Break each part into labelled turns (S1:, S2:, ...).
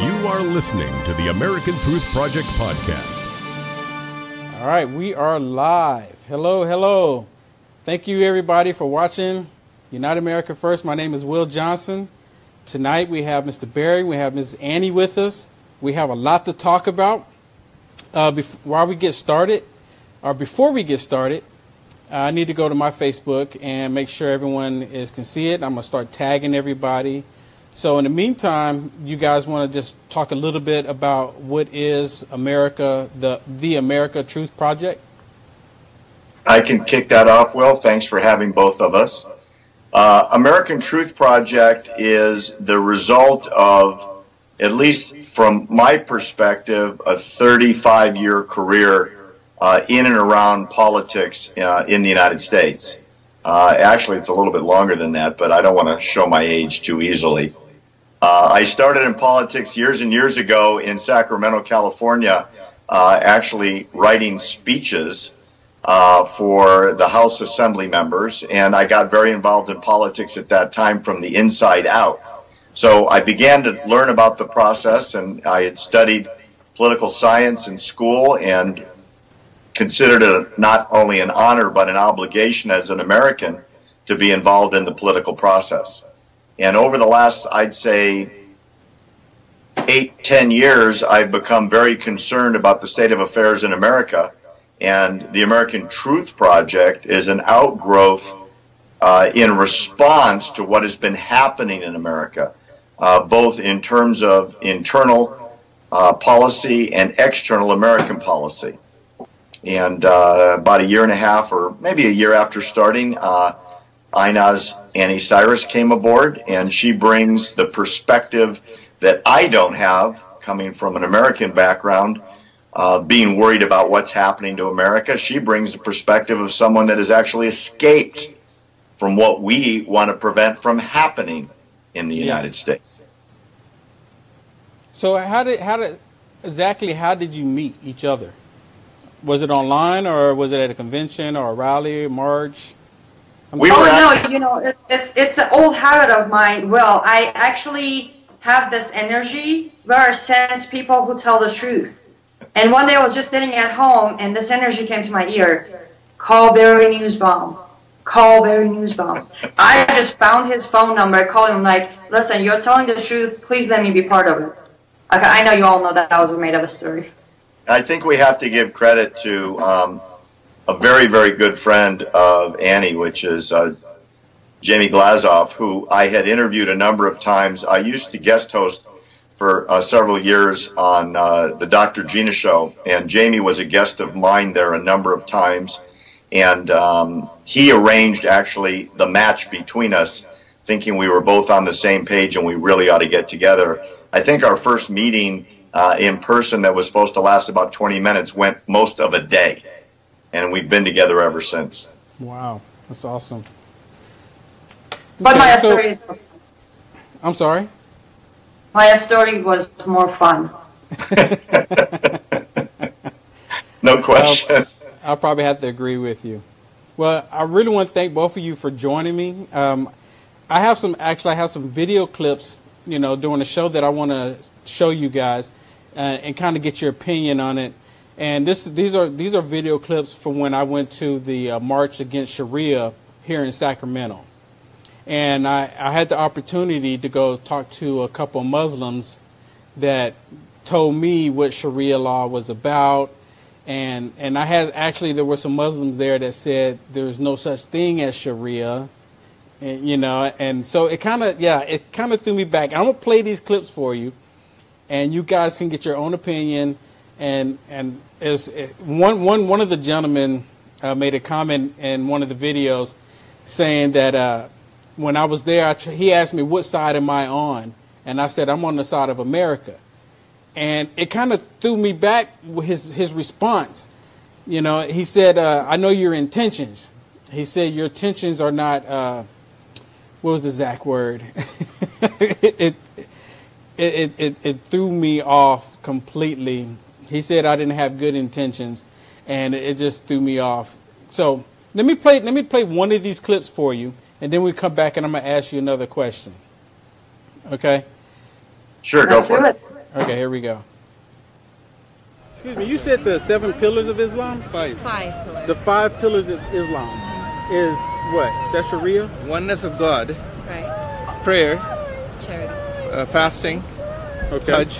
S1: You are listening to the American Truth Project podcast.
S2: All right, we are live. Hello, hello. Thank you, everybody, for watching Unite America First. My name is Will Johnson. Tonight we have Mr. Barry, we have Ms. Annie with us. We have a lot to talk about. Uh, bef- while we get started, or before we get started, I need to go to my Facebook and make sure everyone is can see it. I'm gonna start tagging everybody. So in the meantime, you guys want to just talk a little bit about what is America, the the America Truth Project?
S3: I can kick that off, Will. Thanks for having both of us. Uh, American Truth Project is the result of, at least from my perspective, a 35 year career uh, in and around politics uh, in the United States. Uh, actually, it's a little bit longer than that, but I don't want to show my age too easily. Uh, I started in politics years and years ago in Sacramento, California, uh, actually writing speeches uh, for the House Assembly members, and I got very involved in politics at that time from the inside out. So I began to learn about the process, and I had studied political science in school and considered it not only an honor but an obligation as an American to be involved in the political process. And over the last, I'd say, eight, ten years, I've become very concerned about the state of affairs in America. And the American Truth Project is an outgrowth uh, in response to what has been happening in America, uh, both in terms of internal uh, policy and external American policy. And uh, about a year and a half, or maybe a year after starting, Aynaz Annie Cyrus came aboard, and she brings the perspective that I don't have, coming from an American background, uh, being worried about what's happening to America. She brings the perspective of someone that has actually escaped from what we want to prevent from happening in the yes. United States.
S2: So, how did how did exactly how did you meet each other? Was it online, or was it at a convention, or a rally, march?
S4: We oh no, you know, it, it's it's an old habit of mine. Well, I actually have this energy where I sense people who tell the truth. And one day I was just sitting at home, and this energy came to my ear. Call Barry Nussbaum. Call Barry Nussbaum. I just found his phone number. called him like, listen, you're telling the truth. Please let me be part of it. Okay, I know you all know that that was made up a story.
S3: I think we have to give credit to um, a very, very good friend of Annie, which is uh, Jamie Glazov, who I had interviewed a number of times. I used to guest host for uh, several years on uh, the Dr. Gina show, and Jamie was a guest of mine there a number of times. And um, he arranged actually the match between us, thinking we were both on the same page and we really ought to get together. I think our first meeting uh, in person that was supposed to last about 20 minutes went most of a day and we've been together ever since.
S2: Wow, that's awesome.
S4: But my so, story is.
S2: I'm sorry.
S4: My story was more fun.
S3: no question.
S2: I'll, I'll, probably have to agree with you. Well, I really want to thank both of you for joining me. Um, I have some actually I have some video clips, you know, during the show that I want to show you guys uh, and kind of get your opinion on it. And this, these are these are video clips from when I went to the uh, march against Sharia here in Sacramento, and I, I had the opportunity to go talk to a couple Muslims that told me what Sharia law was about, and and I had actually there were some Muslims there that said there's no such thing as Sharia, and, you know, and so it kind of yeah it kind of threw me back. I'm gonna play these clips for you, and you guys can get your own opinion and and as one one one of the gentlemen uh, made a comment in one of the videos saying that uh, when I was there, I he asked me what side am I on, and I said I'm on the side of America, and it kind of threw me back with his his response. You know, he said, uh, "I know your intentions." He said, "Your intentions are not." Uh, what was the exact word? it, it, it, it, it threw me off completely he said I didn't have good intentions, and it just threw me off. So let me play. Let me play one of these clips for you, and then we come back and I'm gonna ask you another question. Okay?
S3: Sure, go for it. it.
S2: Okay, here we go. Excuse me, you said the seven pillars of Islam?
S5: Five.
S6: Five pillars.
S2: The five pillars of Islam is what? That's Sharia?
S5: Oneness of God,
S6: Right.
S5: prayer,
S6: Charity.
S5: uh, fasting,
S2: Okay.
S5: Hajj,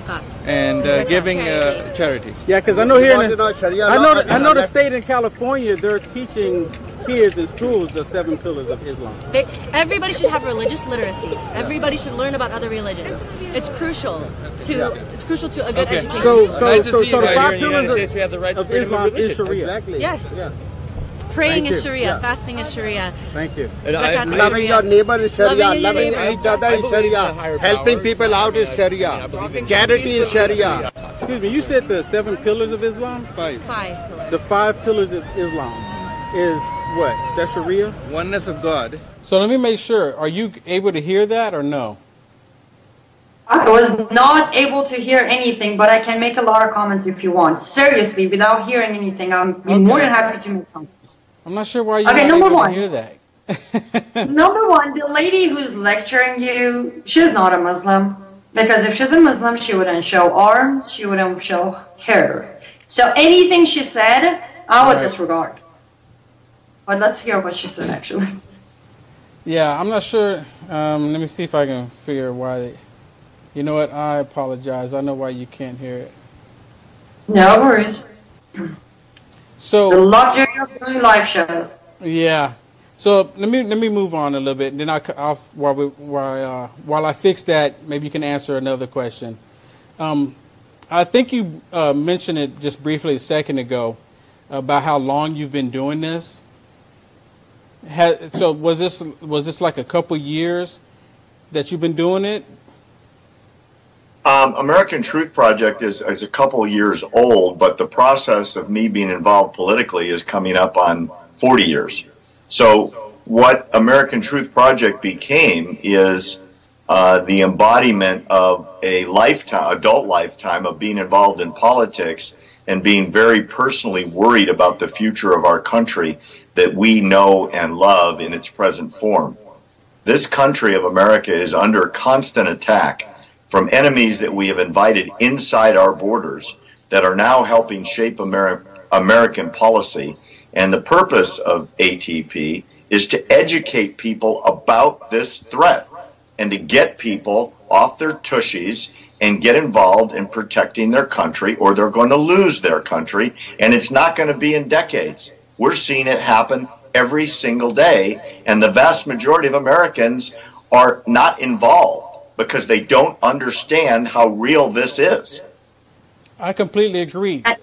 S6: Zakat.
S5: and uh,
S6: Zakat,
S5: giving
S6: charity.
S5: uh, charity.
S2: Yeah, because I know here in
S7: Want to know
S2: the, I know I know the state in California they're teaching kids in schools the seven pillars of Islam.
S6: They, everybody should have religious literacy. Everybody should learn about other religions. It's crucial to it's crucial to a good
S5: Okay.
S6: education.
S2: So so
S5: Nice to
S2: so,
S5: see
S2: so
S5: you
S2: the five
S5: here in the
S2: pillars of,
S5: States, we have the right
S2: of Islam is. Sharia.
S7: Exactly.
S6: Yes.
S7: Yeah.
S6: Praying
S2: Thank
S6: is. Sharia.
S7: Yeah.
S6: Fasting is Sharia.
S2: Thank you.
S5: And I-
S6: Zakat is
S7: Loving your neighbor is Sharia.
S6: Loving your
S7: Loving each other is Sharia. Helping
S5: powers.
S7: people
S5: I
S7: out
S5: mean,
S7: is
S5: I- I
S7: Sharia.
S5: mean, I believe in-
S7: Charity is Sharia.
S2: Excuse me, you said the seven pillars of Islam?
S5: Five.
S6: Five pillars.
S2: The five pillars of Islam is what? That's Sharia?
S5: Oneness of God,
S2: So let me make sure. Are you able to hear that or no?
S4: I was not able to hear anything, but I can make a lot of comments if you want. Seriously, without hearing anything, I'm
S2: Okay.
S4: more than happy to make comments.
S2: I'm not sure why you're
S4: Okay, number one.
S2: hear that.
S4: Number one, the lady who's lecturing you, she's not a Muslim. Because if she's a Muslim, she wouldn't show arms, she wouldn't show hair. So anything she said, I would
S2: Right.
S4: disregard. But let's hear what she said actually.
S2: Yeah, I'm not sure. Um, let me see if I can figure why. They, you know what? I apologize. I know why you can't hear it.
S4: No worries. The
S2: So
S4: luxury of doing live show.
S2: yeah. So let me let me move on a little bit, and then I'll, I'll while we while uh, while I fix that, maybe you can answer another question. Um, I think you uh, mentioned it just briefly a second ago about how long you've been doing this. Had, so was this was this like a couple years that you've been doing it?
S3: Um, American Truth Project is, is a couple years old, but the process of me being involved politically is coming up on 40 years. So, what American Truth Project became is uh, the embodiment of a lifetime, adult lifetime of being involved in politics and being very personally worried about the future of our country that we know and love in its present form. This country of America is under constant attack from enemies that we have invited inside our borders that are now helping shape Ameri- American policy. And the purpose of ATP is to educate people about this threat and to get people off their tushies and get involved in protecting their country or they're going to lose their country. And it's not going to be in decades. We're seeing it happen every single day. And the vast majority of Americans are not involved because they don't understand how real this is.
S2: I completely agree. Uh,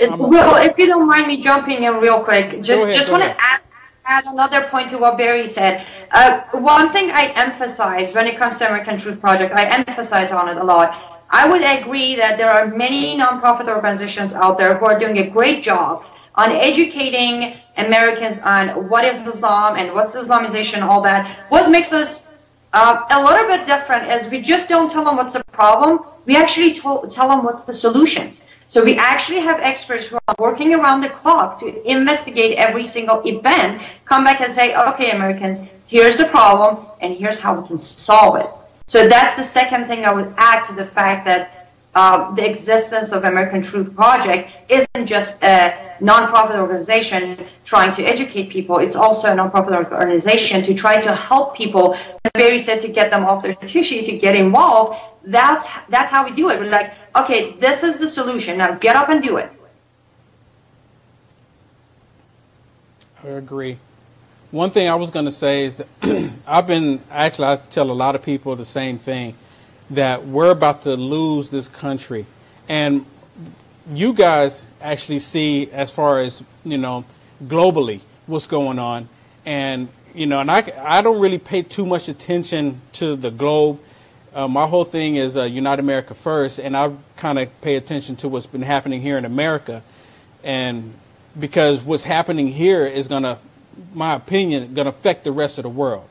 S2: I'm-
S4: well, if you don't mind me jumping in real quick, just
S2: ahead,
S4: just want to add, add another point to what Barry said. Uh, one thing I emphasize when it comes to American Truth Project, I emphasize on it a lot. I would agree that there are many nonprofit organizations out there who are doing a great job on educating Americans on what is Islam and what's Islamization, all that. What makes us uh, a little bit different is we just don't tell them what's the problem. We actually to- tell them what's the solution. So we actually have experts who are working around the clock to investigate every single event, come back and say, okay, Americans, here's the problem, and here's how we can solve it. So that's the second thing I would add to the fact that the existence of American Truth Project isn't just a nonprofit organization trying to educate people. It's also a nonprofit organization to try to help people. And Barry said to get them off their tushy, to get involved. That's that's how we do it. We're like, okay, this is the solution. Now get up and do it.
S2: I agree. One thing I was going to say is that I've been actually I tell a lot of people the same thing that we're about to lose this country, and you guys actually see as far as you know globally what's going on, and you know, and I I don't really pay too much attention to the globe. Uh, my whole thing is uh, Unite America first, and I kind of pay attention to what's been happening here in America, and because what's happening here is going to, my opinion, going to affect the rest of the world.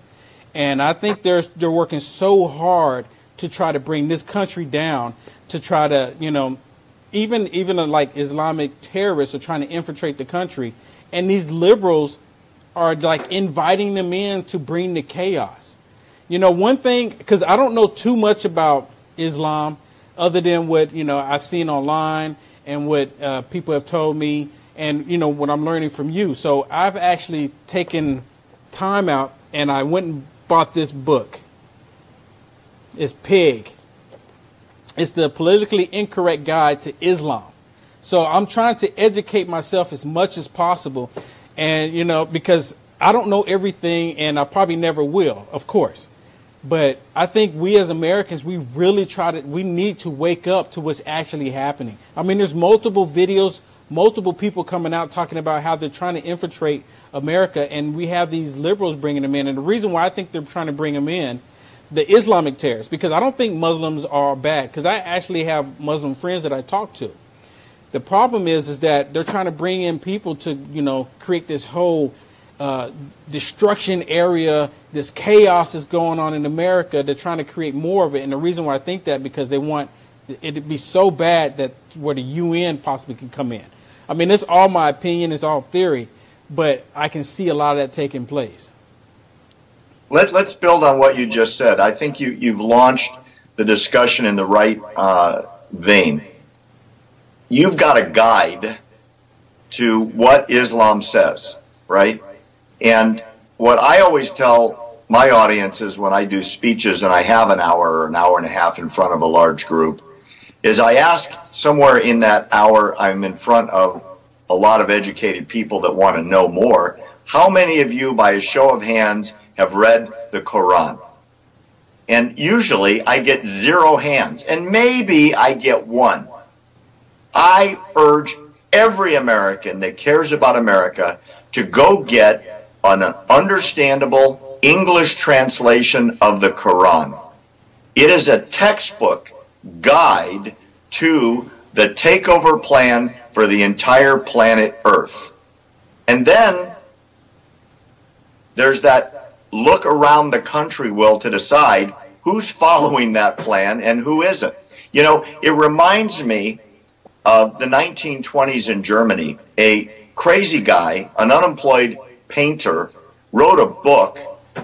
S2: And I think they're they're working so hard to try to bring this country down, to try to you know, even even uh, like Islamic terrorists are trying to infiltrate the country, and these liberals are like inviting them in to bring the chaos. You know, one thing because I don't know too much about Islam, other than what you know I've seen online and what uh, people have told me, and you know what I'm learning from you. So I've actually taken time out and I went and bought this book. It's Pig. It's the politically incorrect guide to Islam. So I'm trying to educate myself as much as possible, and you know because I don't know everything, and I probably never will, of course. But I think we as Americans, we really try to, we need to wake up to what's actually happening. I mean, there's multiple videos, multiple people coming out talking about how they're trying to infiltrate America, and we have these liberals bringing them in. And the reason why I think they're trying to bring them in, the Islamic terrorists, because I don't think Muslims are bad, because I actually have Muslim friends that I talk to. The problem is, is that they're trying to bring in people to, you know, create this whole uh, destruction area, this chaos is going on in America. They're trying to create more of it, and the reason why I think that because they want it to be so bad that where the UN possibly can come in. I mean, it's all my opinion, it's all theory, but I can see a lot of that taking place.
S3: Let, let's build on what you just said. I think you, you've launched the discussion in the right uh, vein. You've got a guide to what Islam says, right? And what I always tell my audiences when I do speeches and I have an hour or an hour and a half in front of a large group is I ask somewhere in that hour I'm in front of a lot of educated people that want to know more. How many of you, by a show of hands, have read the Quran? And usually I get zero hands, and maybe I get one. I urge every American that cares about America to go get an understandable English translation of the Quran. It is a textbook guide to the takeover plan for the entire planet Earth. And then there's that look around the country, Will, to decide who's following that plan and who isn't. You know, it reminds me of the 1920s in Germany. A crazy guy, an unemployed painter, wrote a book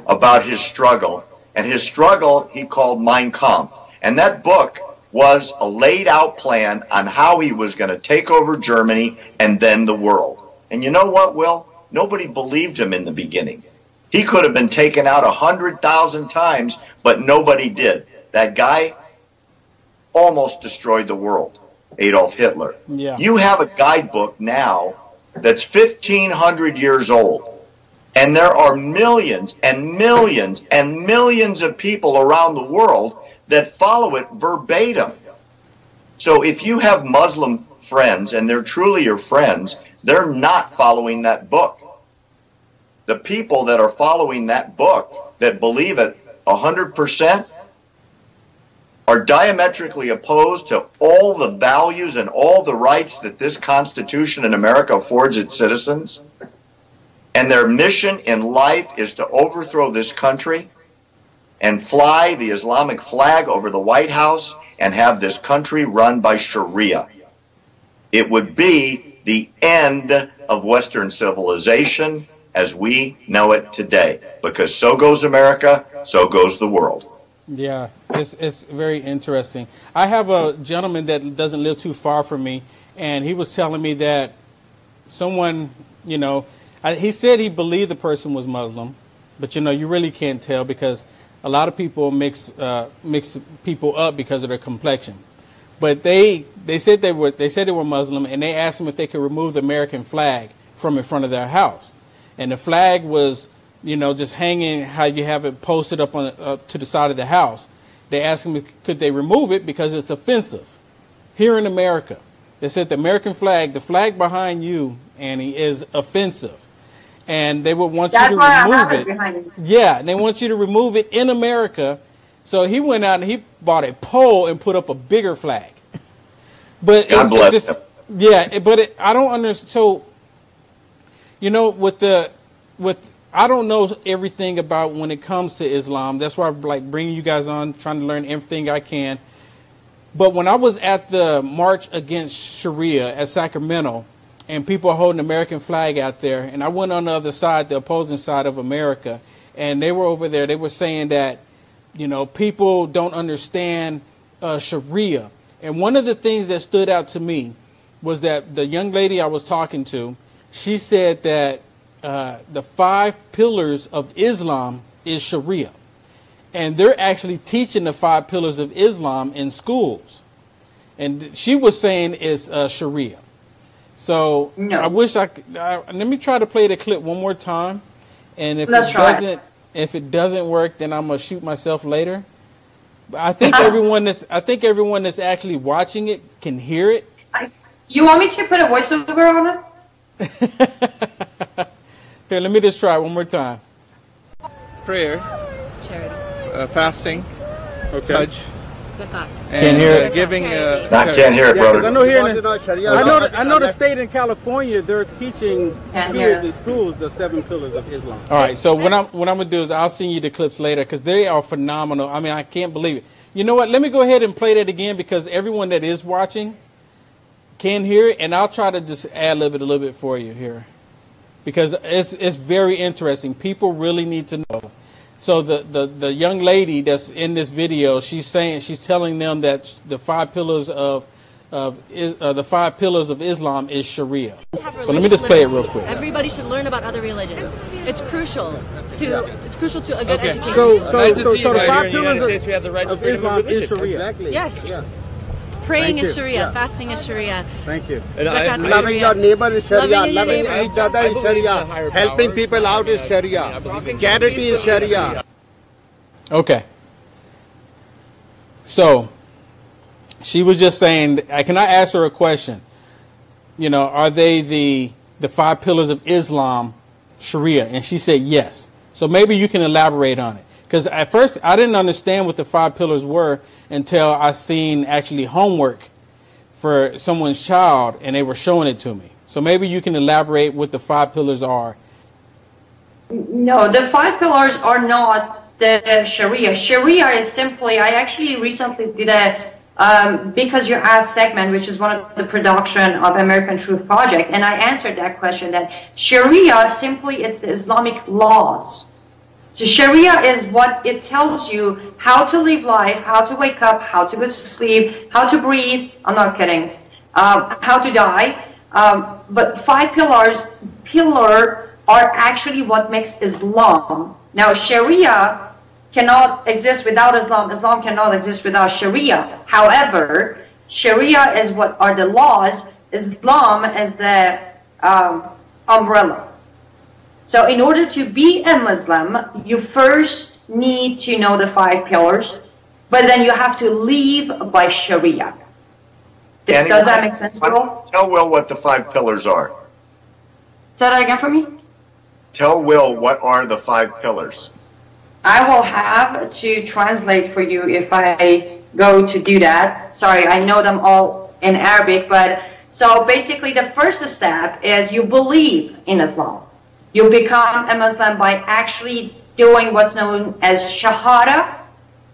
S3: about his struggle. And his struggle he called Mein Kampf. And that book was a laid out plan on how he was going to take over Germany and then the world. And you know what, Will? Nobody believed him in the beginning. He could have been taken out a hundred thousand times, but nobody did. That guy almost destroyed the world, Adolf Hitler.
S2: Yeah.
S3: You have a guidebook now that's 1500 years old and there are millions and millions and millions of people around the world that follow it verbatim. So if you have Muslim friends and they're truly your friends, they're not following that book. The people that are following that book that believe it 100% are diametrically opposed to all the values and all the rights that this Constitution in America affords its citizens. And their mission in life is to overthrow this country and fly the Islamic flag over the White House and have this country run by Sharia. It would be the end of Western civilization as we know it today. Because so goes America, so goes the world.
S2: Yeah, it's, it's very interesting. I have a gentleman that doesn't live too far from me, and he was telling me that someone, you know, he said he believed the person was Muslim, but you know you really can't tell because a lot of people mix uh, mix people up because of their complexion. But they they said they were they said they were Muslim, and they asked him if they could remove the American flag from in front of their house, and the flag was you know just hanging how you have it posted up on uh, to the side of the house. They asked him could they remove it because it's offensive here in America. They said the American flag, the flag behind you, Annie, is offensive and they would want
S4: That's
S2: you to remove it.
S4: it
S2: Yeah, and they want you to remove it in America. So he went out and he bought a pole and put up a bigger flag. but
S3: God
S2: it,
S3: bless
S2: it just,
S3: him.
S2: yeah, but it, I don't understand. So, you know, with the with I don't know everything about when it comes to Islam. That's why I'm like bringing you guys on, trying to learn everything I can. But when I was at the march against Sharia at Sacramento, and people are holding American flag out there. And I went on the other side, the opposing side of America, and they were over there. They were saying that, you know, people don't understand uh, Sharia. And one of the things that stood out to me was that the young lady I was talking to, she said that uh, the five pillars of Islam is Sharia. And they're actually teaching the five pillars of Islam in schools. And she was saying it's uh, Sharia. So
S4: No.
S2: I wish I could. I, let me try to play the clip one more time. And if
S4: Let's
S2: it doesn't, if it doesn't work, then I'm gonna shoot myself later. But I think everyone that's I think everyone that's actually watching it can hear it.
S4: I, you want me to put a voiceover on it?
S2: Here, let me just try one more time.
S5: Prayer,
S6: Charity.
S5: uh, fasting, Hajj,
S6: Zakat.
S5: Can't
S2: hear
S5: uh,
S2: it.
S5: giving.
S6: Charity.
S5: Uh,
S3: Not
S5: charity.
S3: can't hear it,
S2: Yeah, 'cause I know here, in the,
S7: want to know Sharia
S2: I know, the, I know the state in California they're teaching
S4: Can't
S2: kids
S4: hear.
S2: in schools the seven pillars of Islam. All right, so what I'm what I'm gonna do is I'll send you the clips later because they are phenomenal. I mean, I can't believe it. You know what? Let me go ahead and play that again because everyone that is watching can hear it, and I'll try to just ad lib it a little bit for you here because it's it's very interesting. People really need to know. So the, the, the young lady that's in this video, she's saying she's telling them that the five pillars of of uh, the five pillars of Islam is Sharia. So let me just play it real quick.
S6: Everybody should learn about other religions. It's crucial to it's crucial to a good
S5: Okay.
S6: education.
S2: So so
S5: Nice to
S2: so, so the five
S5: here in the
S2: pillars of,
S5: States. We have the right
S2: of
S5: to freedom of
S2: Islam is. Sharia.
S7: Exactly.
S6: Yes.
S7: Yeah.
S6: Praying is. Sharia,
S7: Yeah.
S6: fasting is Sharia.
S2: Thank you.
S5: And I- I-
S7: Loving your neighbor is Sharia.
S6: Loving
S7: Loving each other is
S5: believe in the
S7: Sharia. Helping people out is
S5: I- I
S7: Sharia. Charity is Sharia.
S2: Okay. So she was just saying, uh, can I ask her a question? You know, are they the the five pillars of Islam, Sharia? And she said yes. So maybe you can elaborate on it. Because at first I didn't understand what the five pillars were until I seen actually homework for someone's child and they were showing it to me. So maybe you can elaborate what the five pillars are.
S4: No, the five pillars are not the Sharia. Sharia is simply, I actually recently did a, um, because you asked segment, which is one of the production of American Truth Project, and I answered that question that Sharia simply it's the Islamic laws. So Sharia is what it tells you how to live life, how to wake up, how to go to sleep, how to breathe. I'm not kidding. Um, how to die. Um, but five pillars, pillar are actually what makes Islam. Now Sharia cannot exist without Islam. Islam cannot exist without Sharia. However, Sharia is what are the laws. Islam is the um, umbrella. So in order to be a Muslim, you first need to know the five pillars, but then you have to live by Sharia. Does that make sense, Will?
S3: Tell Will what the five pillars are.
S4: Say that again for me.
S3: Tell Will what are the five pillars.
S4: I will have to translate for you if I go to do that. Sorry, I know them all in Arabic, but so basically the first step is you believe in Islam. You become a Muslim by actually doing what's known as Shahada,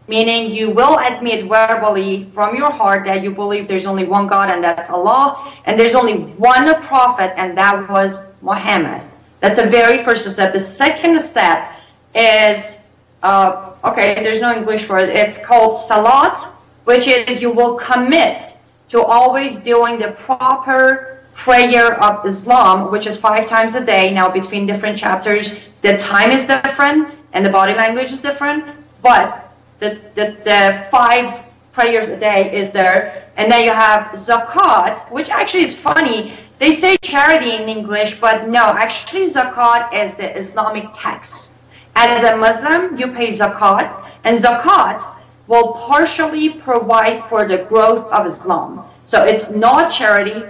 S4: meaning you will admit verbally from your heart that you believe there's only one God and that's Allah, and there's only one prophet and that was Muhammad. That's the very first step. The second step is, uh, okay, there's no English it. It's called Salat, which is you will commit to always doing the proper prayer of Islam, which is five times a day. Now, between different chapters, the time is different and the body language is different, but the, the, the five prayers a day is there. And then you have zakat, which actually is funny. They say charity in English, but no, actually zakat is the Islamic tax. And as a Muslim, you pay zakat, and zakat will partially provide for the growth of Islam. So it's not charity.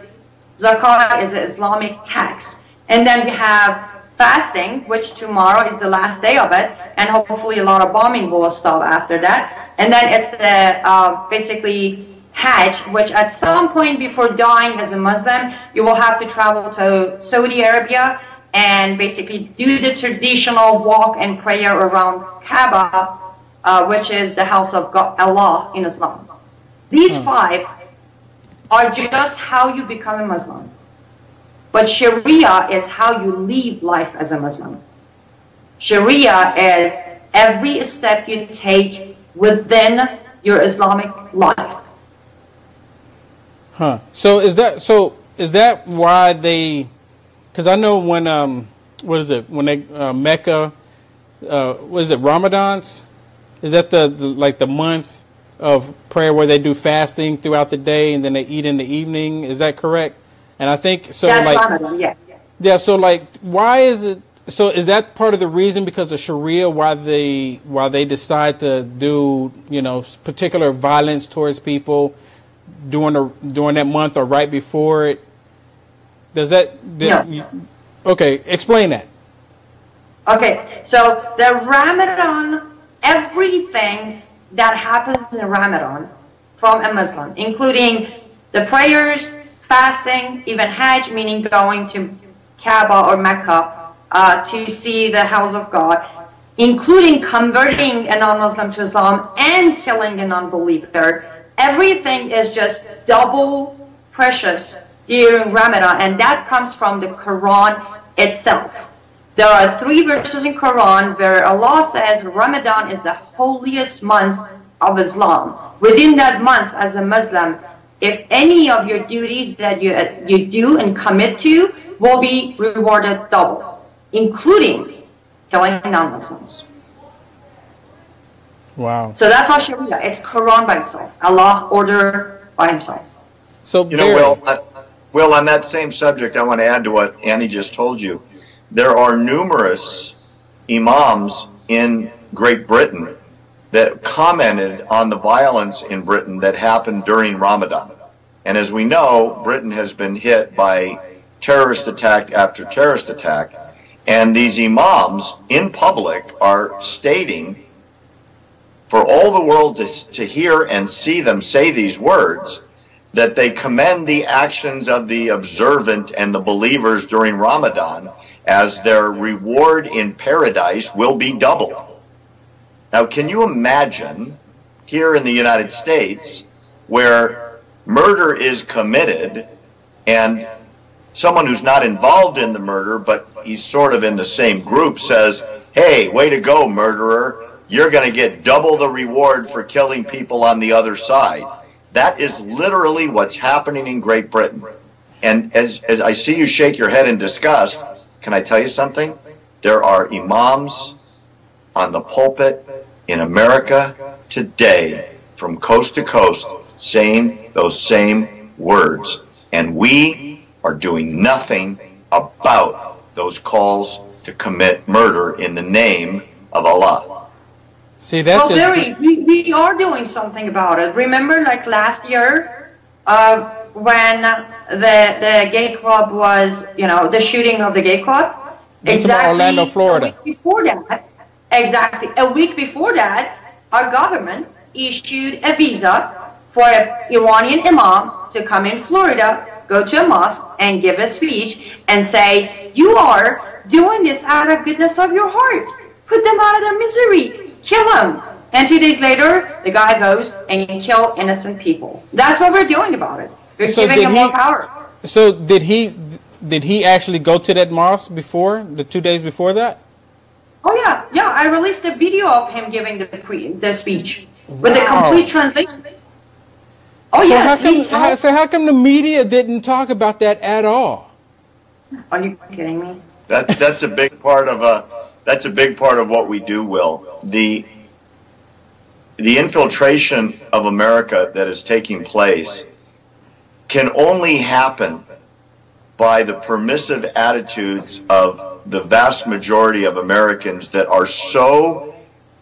S4: Zakat is an Islamic tax. And then we have fasting, which tomorrow is the last day of it, and hopefully a lot of bombing will stop after that. And then it's the uh, basically Hajj, which at some point before dying as a Muslim, you will have to travel to Saudi Arabia and basically do the traditional walk and prayer around Kaaba, uh, which is the house of God, Allah in Islam. These five are just how you become a Muslim. But Sharia is how you live life as a Muslim. Sharia is every step you take within your Islamic life.
S2: Huh. So is that so? Is that why they? Because I know when um, what is it? When they uh, Mecca, uh, what is it? Ramadan's? Is that the, the like the month of prayer where they do fasting throughout the day and then they eat in the evening? Is that correct? And I think so.
S4: That's
S2: like
S4: yes.
S2: yeah. So like, why is it? So is that part of the reason because of Sharia why they why they decide to do you know particular violence towards people during the during that month or right before it? Does that? did-
S4: No.
S2: you- okay, explain that.
S4: Okay, so the Ramadan, everything that happens in Ramadan from a Muslim, including the prayers, fasting, even Hajj, meaning going to Kaaba or Mecca uh, to see the house of God, including converting a non-Muslim to Islam and killing a non-believer. Everything is just double precious during Ramadan, and that comes from the Quran itself. There are three verses in Quran where Allah says Ramadan is the holiest month of Islam. Within that month, as a Muslim, if any of your duties that you you do and commit to will be rewarded double, including killing non-Muslims.
S2: Wow.
S4: So that's our Sharia. It's Quran by itself. Allah order by Himself.
S2: So
S3: You know,
S2: Barry,
S3: Will, uh, Will, on that same subject, I want to add to what Annie just told you. There are numerous imams in Great Britain that commented on the violence in Britain that happened during Ramadan. And as we know, Britain has been hit by terrorist attack after terrorist attack. And these imams in public are stating for all the world to, to hear and see them say these words that they commend the actions of the observant and the believers during Ramadan as their reward in paradise will be doubled. Now, can you imagine here in the United States where murder is committed and someone who's not involved in the murder, but he's sort of in the same group, says, Hey, way to go, murderer. You're going to get double the reward for killing people on the other side. That is literally what's happening in Great Britain. And as, as I see you shake your head in disgust, can I tell you something? There are imams on the pulpit in America today, from coast to coast, saying those same words. And we are doing nothing about those calls to commit murder in the name of Allah.
S2: see that's
S4: well,
S2: just
S4: Barry, we, we are doing something about it. Remember, like last year, uh, when the the gay club was, you know, the shooting of the gay club.
S2: That's about Orlando, Florida.
S4: Before that, exactly a week before that, our government issued a visa for an Iranian imam to come in Florida, go to a mosque, and give a speech and say, "You are doing this out of goodness of your heart. Put them out of their misery. Kill them." And two days later, the guy goes and kill innocent people. That's what we're doing about it. We're
S2: So
S4: giving
S2: did
S4: him
S2: he-
S4: more power.
S2: so did he did he actually go to that mosque before the two days before that?
S4: Oh yeah, yeah. I released a video of him giving the pre- the speech with the complete translation. Oh
S2: So
S4: yes,
S2: how come how, so how come the media didn't talk about that at all?
S4: Are you kidding me?
S3: That's that's a big part of a that's a big part of what we do. Will the the infiltration of America that is taking place can only happen by the permissive attitudes of the vast majority of Americans that are so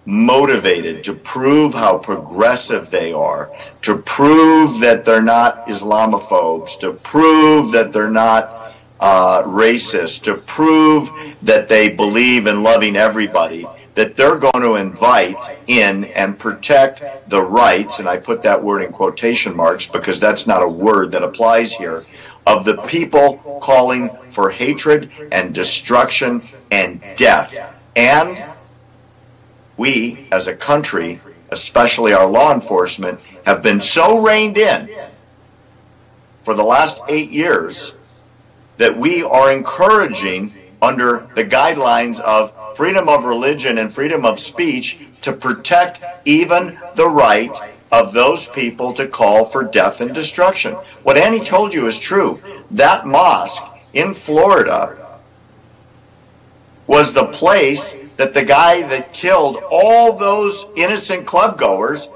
S3: motivated to prove how progressive they are, to prove that they're not Islamophobes, to prove that they're not uh, racist, to prove that they believe in loving everybody, that they're going to invite in and protect the rights, and I put that word in quotation marks because that's not a word that applies here, of the people calling for hatred and destruction and death. And we, as a country, especially our law enforcement, have been so reined in for the last eight years that we are encouraging, under the guidelines of freedom of religion and freedom of speech, to protect even the right of those people to call for death and destruction. What Annie told you is true. That mosque in Florida was the place that the guy that killed all those innocent club goers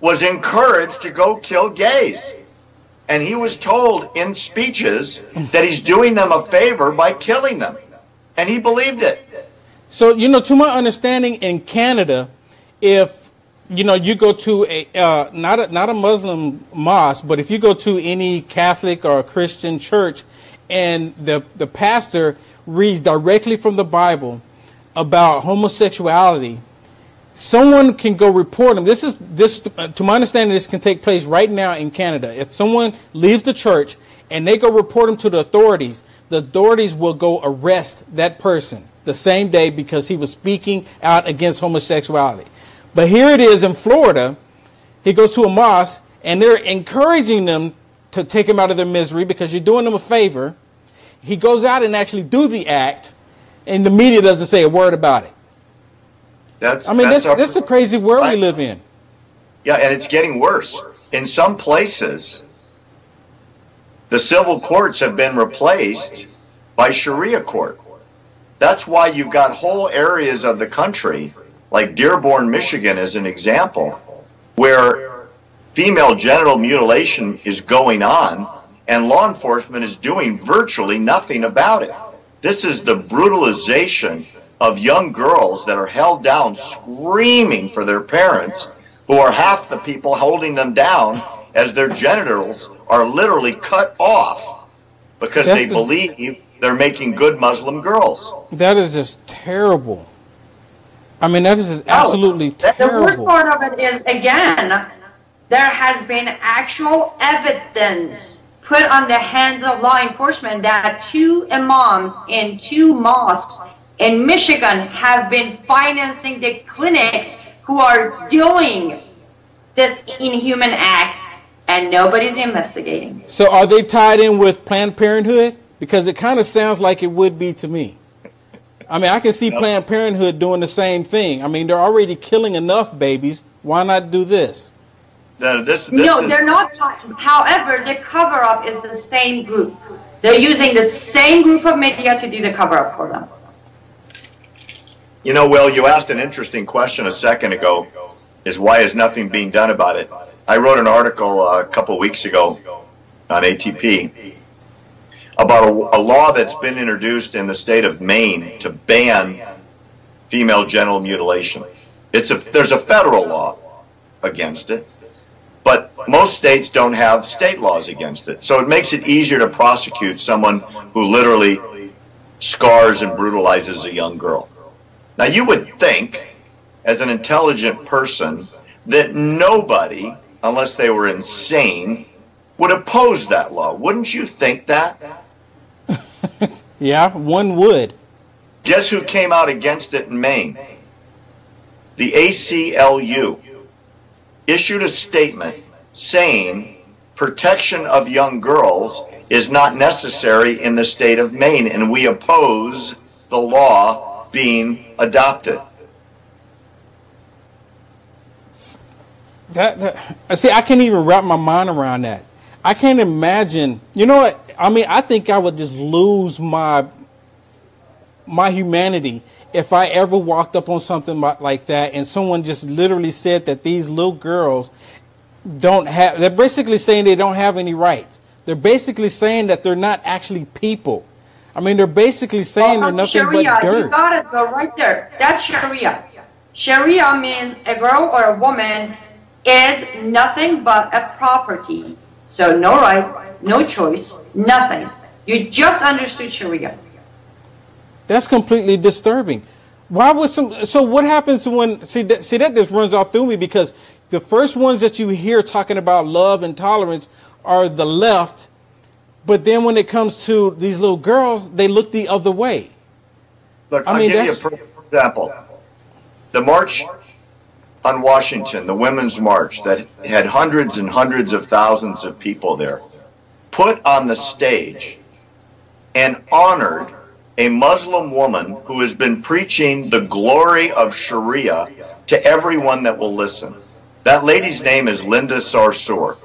S3: was encouraged to go kill gays. And he was told in speeches that he's doing them a favor by killing them. And he believed it.
S2: So, you know, to my understanding, in Canada, if you know you go to a uh, not a, not a Muslim mosque, but if you go to any Catholic or Christian church, and the the pastor reads directly from the Bible about homosexuality, someone can go report him. This is this uh, to my understanding, this can take place right now in Canada. If someone leaves the church and they go report him to the authorities, the authorities will go arrest that person the same day because he was speaking out against homosexuality. But here it is in Florida. He goes to a mosque and they're encouraging them to take him out of their misery because you're doing them a favor. He goes out and actually do the act, and the media doesn't say a word about it.
S3: That's,
S2: I mean,
S3: that's
S2: this, this is a crazy world we live in.
S3: Yeah, and it's getting worse. In some places, the civil courts have been replaced by Sharia court. That's why you've got whole areas of the country, like Dearborn, Michigan, as an example, where female genital mutilation is going on and law enforcement is doing virtually nothing about it. This is the brutalization of young girls that are held down screaming for their parents, who are half the people holding them down as their genitals are literally cut off because
S2: That's
S3: they
S2: the-
S3: believe they're making good Muslim girls.
S2: That is just terrible. I mean, that is just absolutely
S4: The worst part of it is, again, there has been actual evidence put on the hands of law enforcement that two imams in two mosques in Michigan have been financing the clinics who are doing this inhuman act, and nobody's investigating.
S2: So, are they tied in with Planned Parenthood? Because it kind of sounds like it would be to me. I mean, I can see Planned Parenthood doing the same thing. I mean, they're already killing enough babies. Why not do this?
S3: The- this, this
S4: No,
S3: is-
S4: they're not. However, the cover up is the same group. They're using the same group of media to do the cover up for them.
S3: You know, Will, you asked an interesting question a second ago, is why is nothing being done about it? I wrote an article uh, a couple weeks ago on ATP about a, a law that's been introduced in the state of Maine to ban female genital mutilation. It's a, there's a federal law against it, but most states don't have state laws against it. So it makes it easier to prosecute someone who literally scars and brutalizes a young girl. Now, you would think, as an intelligent person, that nobody, unless they were insane, would oppose that law. Wouldn't you think that?
S2: Yeah, one would.
S3: Guess who came out against it in Maine? The ACLU issued a statement saying protection of young girls is not necessary in the state of Maine, and we oppose the law being adopted.
S2: That, that I see. I can't even wrap my mind around that. I can't imagine. You know what? I mean, I think I would just lose my my humanity if I ever walked up on something like that and someone just literally said that these little girls don't have. They're basically saying they don't have any rights. They're basically saying that they're not actually people. I mean, they're basically saying they're nothing
S4: Sharia,
S2: but dirt.
S4: you got it, go right there. That's Sharia. Sharia means a girl or a woman is nothing but a property. So no right, no choice, nothing. You just understood Sharia.
S2: That's completely disturbing. Why would some? So what happens when? See that? See that just runs off through me because the first ones that you hear talking about love and tolerance are the left, but then when it comes to these little girls, they look the other way.
S3: Look,
S2: I
S3: I'll
S2: mean,
S3: give you a perfect example. The March on Washington, the Women's March, that had hundreds and hundreds of thousands of people there, put on the stage and honored a Muslim woman who has been preaching the glory of Sharia to everyone that will listen. That lady's name is Linda Sarsour.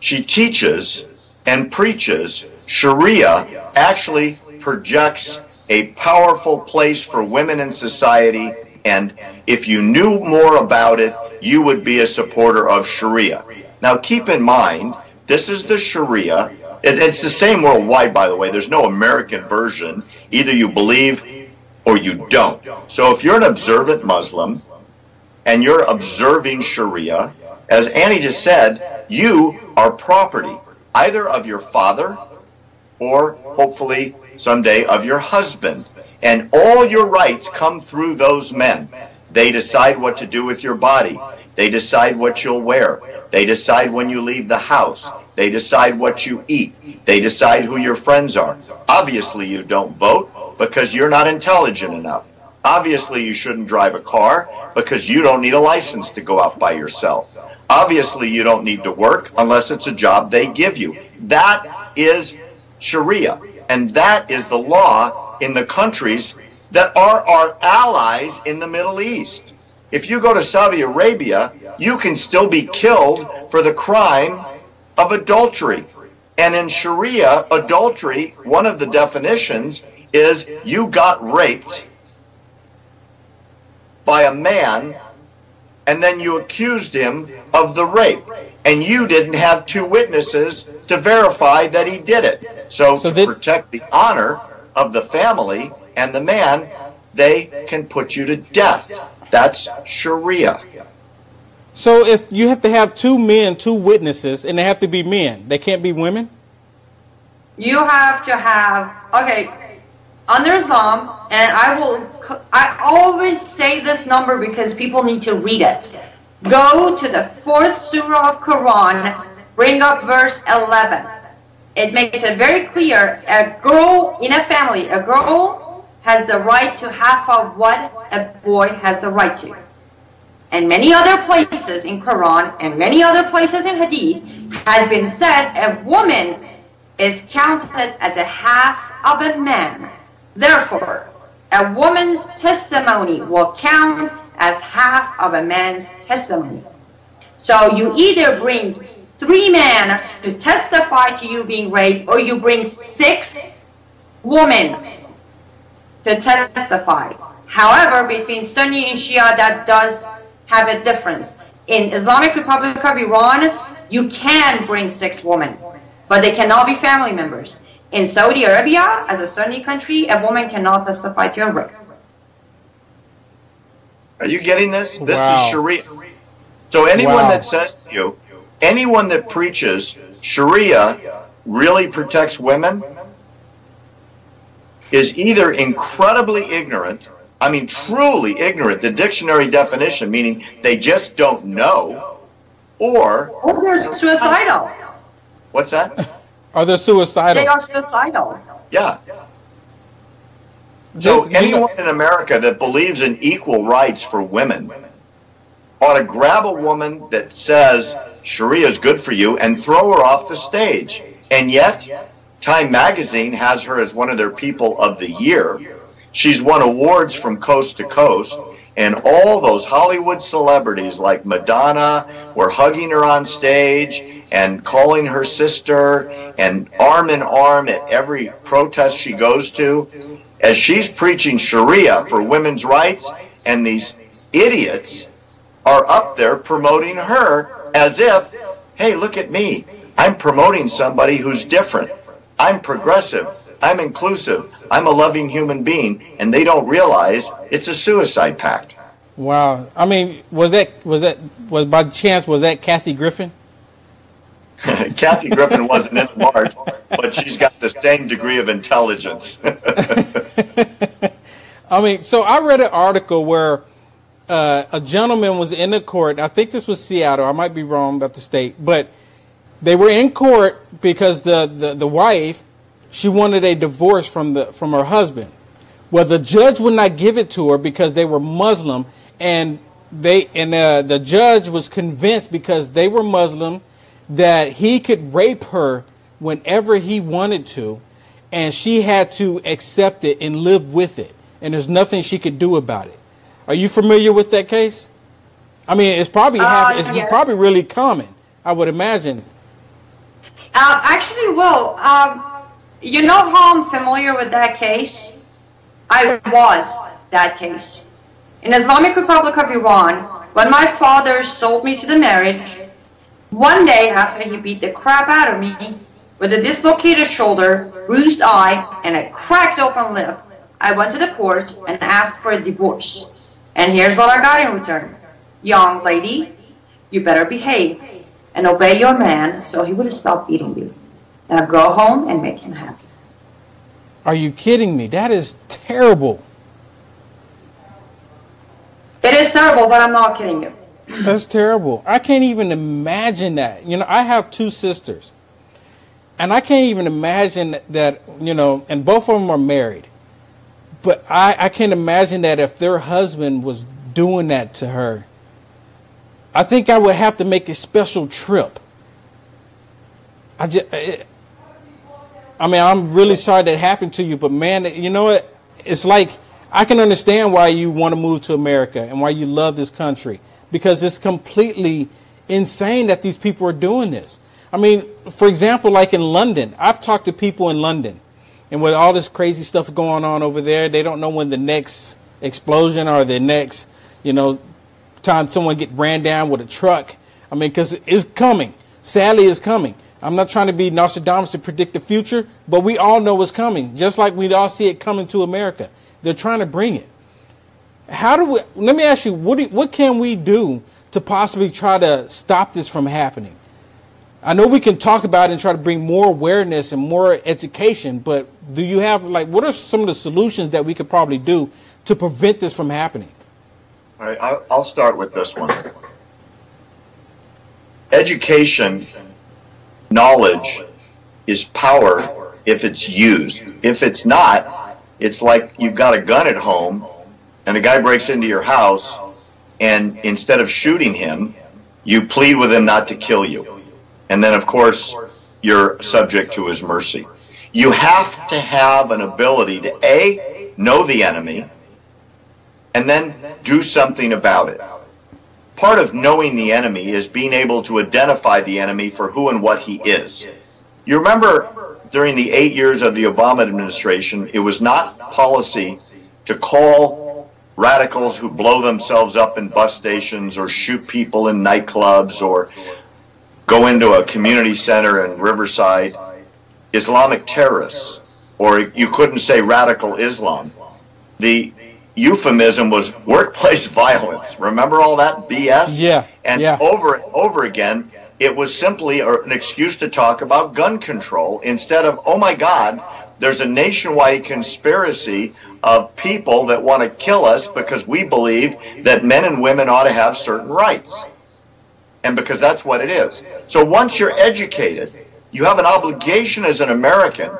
S3: She teaches and preaches Sharia actually projects a powerful place for women in society and if you knew more about it, you would be a supporter of Sharia. Now keep in mind, this is the Sharia. It, it's the same worldwide, by the way. There's no American version. Either you believe or you don't. So if you're an observant Muslim and you're observing Sharia, as Annie just said, you are property either of your father or hopefully someday of your husband. And all your rights come through those men. They decide what to do with your body. They decide what you'll wear. They decide when you leave the house. They decide what you eat. They decide who your friends are. Obviously, you don't vote because you're not intelligent enough. Obviously, you shouldn't drive a car because you don't need a license to go out by yourself. Obviously, you don't need to work unless it's a job they give you. That is Sharia. And that is the law in the countries that are our allies in the Middle East. If you go to Saudi Arabia, you can still be killed for the crime of adultery. And in Sharia, adultery, one of the definitions is you got raped by a man and then you accused him of the rape and you didn't have two witnesses to verify that he did it. So,
S2: So
S3: to
S2: did-
S3: protect the honor of the family and the man, they can put you to death. That's Sharia.
S2: So if you have to have two men, two witnesses, and they have to be men, they can't be women.
S4: You have to have okay under Islam, and I will. I always say this number because people need to read it. Go to the fourth surah of Quran, bring up verse 11. It makes it very clear. A girl in a family, a girl has the right to half of what a boy has the right to. And many other places in Quran and many other places in Hadith has been said a woman is counted as a half of a man. Therefore, a woman's testimony will count as half of a man's testimony. So you either bring three men to testify to you being raped, or you bring six women to testify. However, between Sunni and Shia, that does have a difference. In Islamic Republic of Iran, you can bring six women, but they cannot be family members. In Saudi Arabia, as a Sunni country, a woman cannot testify to a rape.
S3: Are you getting this? This
S2: Wow.
S3: is Sharia. So anyone
S2: Wow.
S3: that says to you, anyone that preaches Sharia really protects women is either incredibly ignorant, I mean truly ignorant, the dictionary definition, meaning they just don't know, or,
S4: Or they're suicidal.
S3: what's that?
S2: Are they suicidal?
S4: They are suicidal.
S3: Yeah. So
S2: This- you know-
S3: anyone in America that believes in equal rights for women ought to grab a woman that says Sharia is good for you and throw her off the stage. And yet, Time Magazine has her as one of their people of the year. She's won awards from coast to coast, and all those Hollywood celebrities like Madonna were hugging her on stage and calling her sister and arm in arm at every protest she goes to as she's preaching Sharia for women's rights, and these idiots are up there promoting her as if, hey, look at me. I'm promoting somebody who's different. I'm progressive. I'm inclusive. I'm a loving human being. And they don't realize it's a suicide pact.
S2: Wow. I mean, was that was that was by chance was that Kathy Griffin?
S3: Kathy Griffin wasn't in the March, but she's got the same degree of intelligence.
S2: I mean, so I read an article where uh, a gentleman was in the court. I think this was Seattle. I might be wrong about the state, but they were in court because the, the, the wife she wanted a divorce from the from her husband. Well, the judge would not give it to her because they were Muslim, and they and uh, the judge was convinced because they were Muslim that he could rape her whenever he wanted to, and she had to accept it and live with it, and there's nothing she could do about it. Are you familiar with that case? I mean, it's probably
S4: Uh,
S2: happen- it's
S4: yes.
S2: probably really common. I would imagine.
S4: Um, actually, Will, um, you know how I'm familiar with that case? I was that case. In Islamic Republic of Iran, when my father sold me to the marriage, one day after he beat the crap out of me, with a dislocated shoulder, bruised eye, and a cracked open lip, I went to the court and asked for a divorce. And here's what I got in return. Young lady, you better behave and obey your man so he would stop beating you. Now go home and make him happy.
S2: Are you kidding me? That is terrible.
S4: It is terrible, but I'm not kidding you.
S2: That's terrible. I can't even imagine that. You know, I have two sisters. And I can't even imagine that, you know, and both of them are married. But I, I can't imagine that if their husband was doing that to her. I think I would have to make a special trip. I just, eh, eh, I mean, I'm really sorry that happened to you, but man, you know what? It's like I can understand why you want to move to America and why you love this country because it's completely insane that these people are doing this. I mean, for example, like in London, I've talked to people in London, and with all this crazy stuff going on over there, they don't know when the next explosion or the next, you know, time someone get ran down with a truck. I mean, because it's coming. Sadly, it's coming. I'm not trying to be Nostradamus to predict the future, but we all know it's coming, just like we all see it coming to America. They're trying to bring it. How do we? Let me ask you, what do, what can we do to possibly try to stop this from happening? I know we can talk about it and try to bring more awareness and more education, but do you have like what are some of the solutions that we could probably do to prevent this from happening?
S3: All right, I'll, I'll start with this one. Education, knowledge is power if it's used. If it's not, it's like you've got a gun at home and a guy breaks into your house and instead of shooting him, you plead with him not to kill you. And then, of course, you're subject to his mercy. You have to have an ability to A, know the enemy, and then do something about it. Part of knowing the enemy is being able to identify the enemy for who and what he is. You remember during the eight years of the Obama administration, it was not policy to call radicals who blow themselves up in bus stations or shoot people in nightclubs or go into a community center in Riverside Islamic terrorists, or you couldn't say radical Islam. The euphemism was workplace violence. Remember all that BS?
S2: Yeah,
S3: And
S2: yeah.
S3: over and over again, it was simply an excuse to talk about gun control instead of, oh my God, there's a nationwide conspiracy of people that want to kill us because we believe that men and women ought to have certain rights. And because that's what it is. So once you're educated, you have an obligation as an American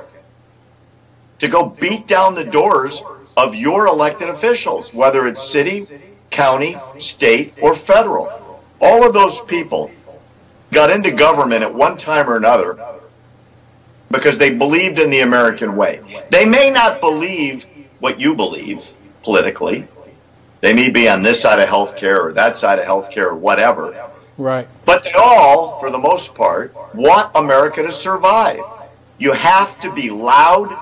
S3: to go beat down the doors of your elected officials, whether it's city, county, state, or federal. All of those people got into government at one time or another because they believed in the American way. They may not believe what you believe politically. They may be on this side of healthcare or that side of healthcare or whatever.
S2: Right.
S3: But they all, for the most part, want America to survive. You have to be loud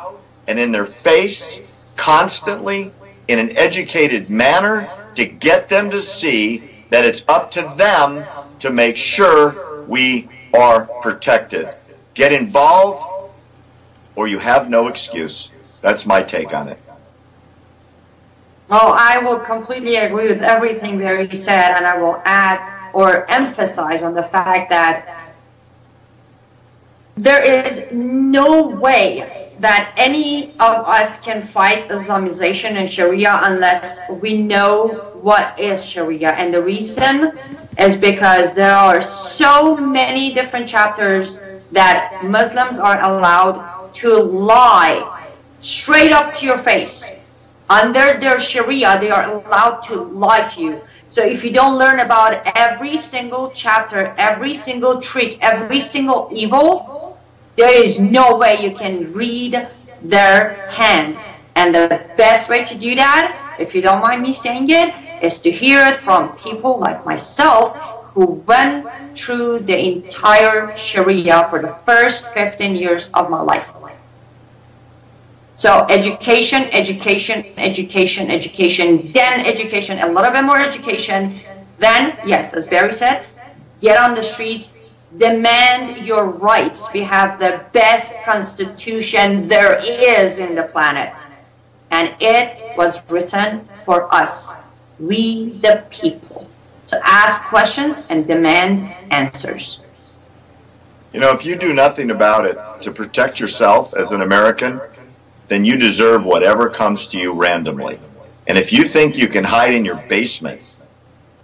S3: and in their face constantly in an educated manner to get them to see that it's up to them to make sure we are protected. Get involved or you have no excuse. That's my take on it.
S4: Well, I will completely agree with everything Barry said, and I will add or emphasize on the fact that there is no way that any of us can fight Islamization and Sharia unless we know what is Sharia. And the reason is because there are so many different chapters that Muslims are allowed to lie straight up to your face. Under their Sharia, they are allowed to lie to you. So if you don't learn about every single chapter, every single trick, every single evil, there is no way you can read their hand. And the best way to do that, if you don't mind me saying it, is to hear it from people like myself who went through the entire Sharia for the first 15 years of my life. So education, education, education, education, then education, a little bit more education. Then, yes, as Barry said, get on the streets, demand your rights. We have the best constitution there is in the planet. And it was written for us, we the people, to ask questions and demand answers.
S3: You know, if you do nothing about it to protect yourself as an American, then you deserve whatever comes to you randomly. And if you think you can hide in your basement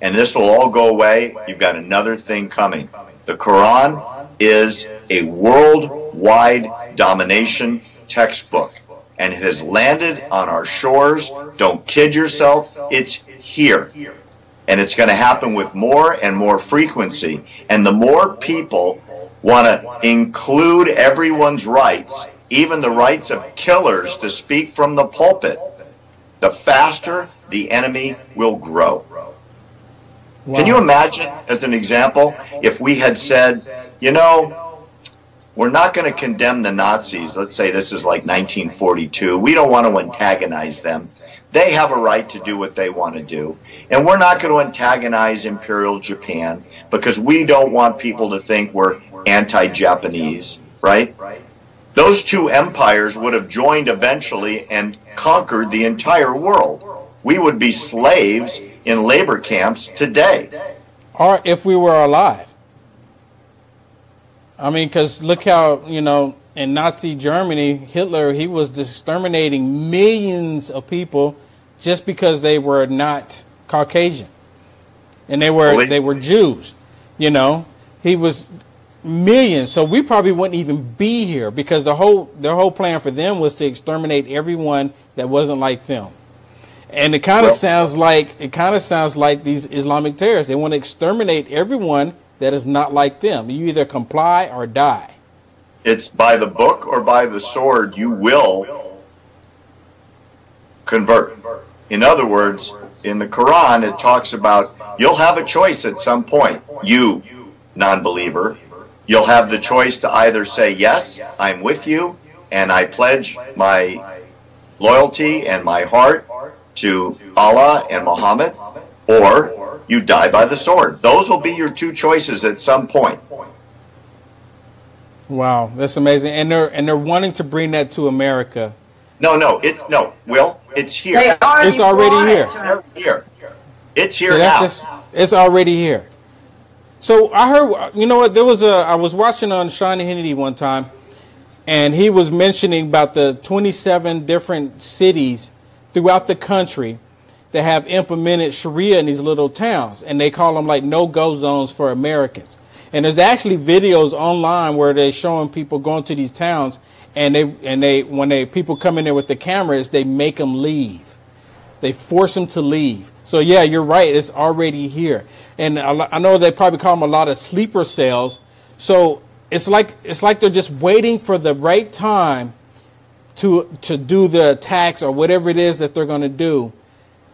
S3: and this will all go away, you've got another thing coming. The Quran is a worldwide domination textbook and it has landed on our shores. Don't kid yourself, it's here. And it's going to happen with more and more frequency. And the more people want to include everyone's rights even the rights of killers to speak from the pulpit, the faster the enemy will grow. Wow. Can you imagine, as an example, if we had said, you know, we're not going to condemn the Nazis. Let's say this is like 1942. We don't want to antagonize them. They have a right to do what they want to do. And we're not going to antagonize Imperial Japan because we don't want people to think we're anti Japanese, right? Those two empires would have joined eventually and conquered the entire world. We would be slaves in labor camps today.
S2: Or if we were alive. I mean, because look how, you know, in Nazi Germany, Hitler, he was exterminating millions of people just because they were not Caucasian. And they were, well, they, they were Jews, you know. He was millions. So we probably wouldn't even be here because the whole their whole plan for them was to exterminate everyone that wasn't like them. And it kind of well, sounds like it kind of sounds like these Islamic terrorists. They want to exterminate everyone that is not like them. You either comply or die.
S3: It's by the book or by the sword. You will convert. In other words, in the Quran, it talks about you'll have a choice at some point. You, non-believer, you'll have the choice to either say, Yes, I'm with you, and I pledge my loyalty and my heart to Allah and Muhammad, or you die by the sword. Those will be your two choices at some point.
S2: Wow, that's amazing. And they're and they're wanting to bring that to America.
S3: No, no, it's no, Will, it's here.
S2: it's already here.
S3: It's here. It's here so now.
S2: Just, it's already here. So I heard, you know what? There was a. I was watching on Sean Hannity one time, and he was mentioning about the 27 different cities throughout the country that have implemented Sharia in these little towns, and they call them like no-go zones for Americans. And there's actually videos online where they're showing people going to these towns, and they and they when they people come in there with the cameras, they make them leave. They force them to leave. So yeah, you're right. It's already here and I know they probably call them a lot of sleeper cells. So it's like it's like they're just waiting for the right time to to do the attacks or whatever it is that they're going to do.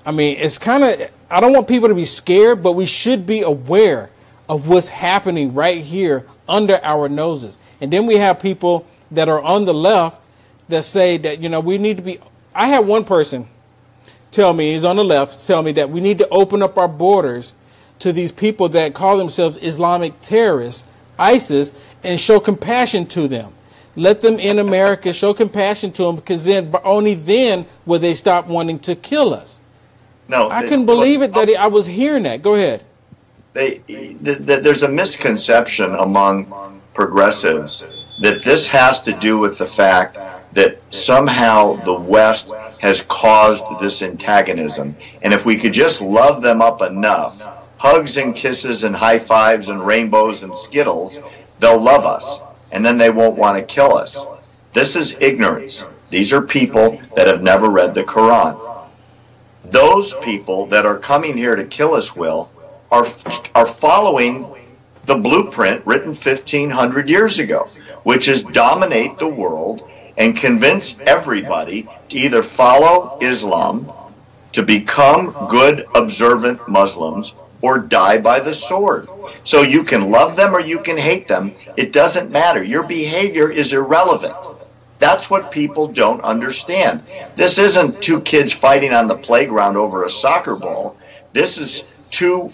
S2: I mean, it's kind of I don't want people to be scared, but we should be aware of what's happening right here under our noses. And then we have people that are on the left that say that you know we need to be. I had one person tell me he's on the left tell me that we need to open up our borders to these people that call themselves Islamic terrorists, ISIS, and show compassion to them. Let them in America, show compassion to them, because then only then will they stop wanting to kill us. No, I couldn't believe it that I was hearing that. Go ahead.
S3: They, there's a misconception among progressives that this has to do with the fact that somehow the West has caused this antagonism. And if we could just love them up enough hugs and kisses and high fives and rainbows and skittles, they'll love us and then they won't want to kill us. This is ignorance. These are people that have never read the Quran. Those people that are coming here to kill us, Will, are, are following the blueprint written 1500 years ago, which is dominate the world and convince everybody to either follow Islam to become good, observant Muslims or die by the sword. So you can love them or you can hate them. It doesn't matter. Your behavior is irrelevant. That's what people don't understand. This isn't two kids fighting on the playground over a soccer ball. This is two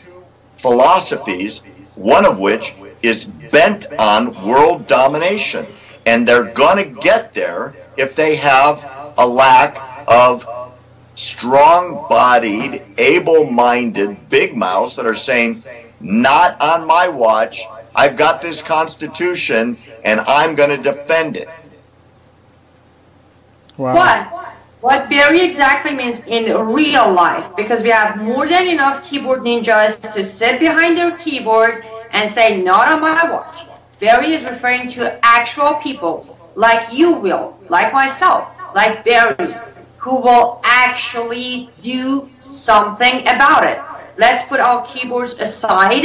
S3: philosophies, one of which is bent on world domination. And they're going to get there if they have a lack of strong bodied, able minded big mouths that are saying, not on my watch. I've got this Constitution and I'm going to defend it.
S2: Wow.
S4: What? What Barry exactly means in real life, because we have more than enough keyboard ninjas to sit behind their keyboard and say, not on my watch. Barry is referring to actual people like you will, like myself, like Barry, who will actually do something about it. Let's put our keyboards aside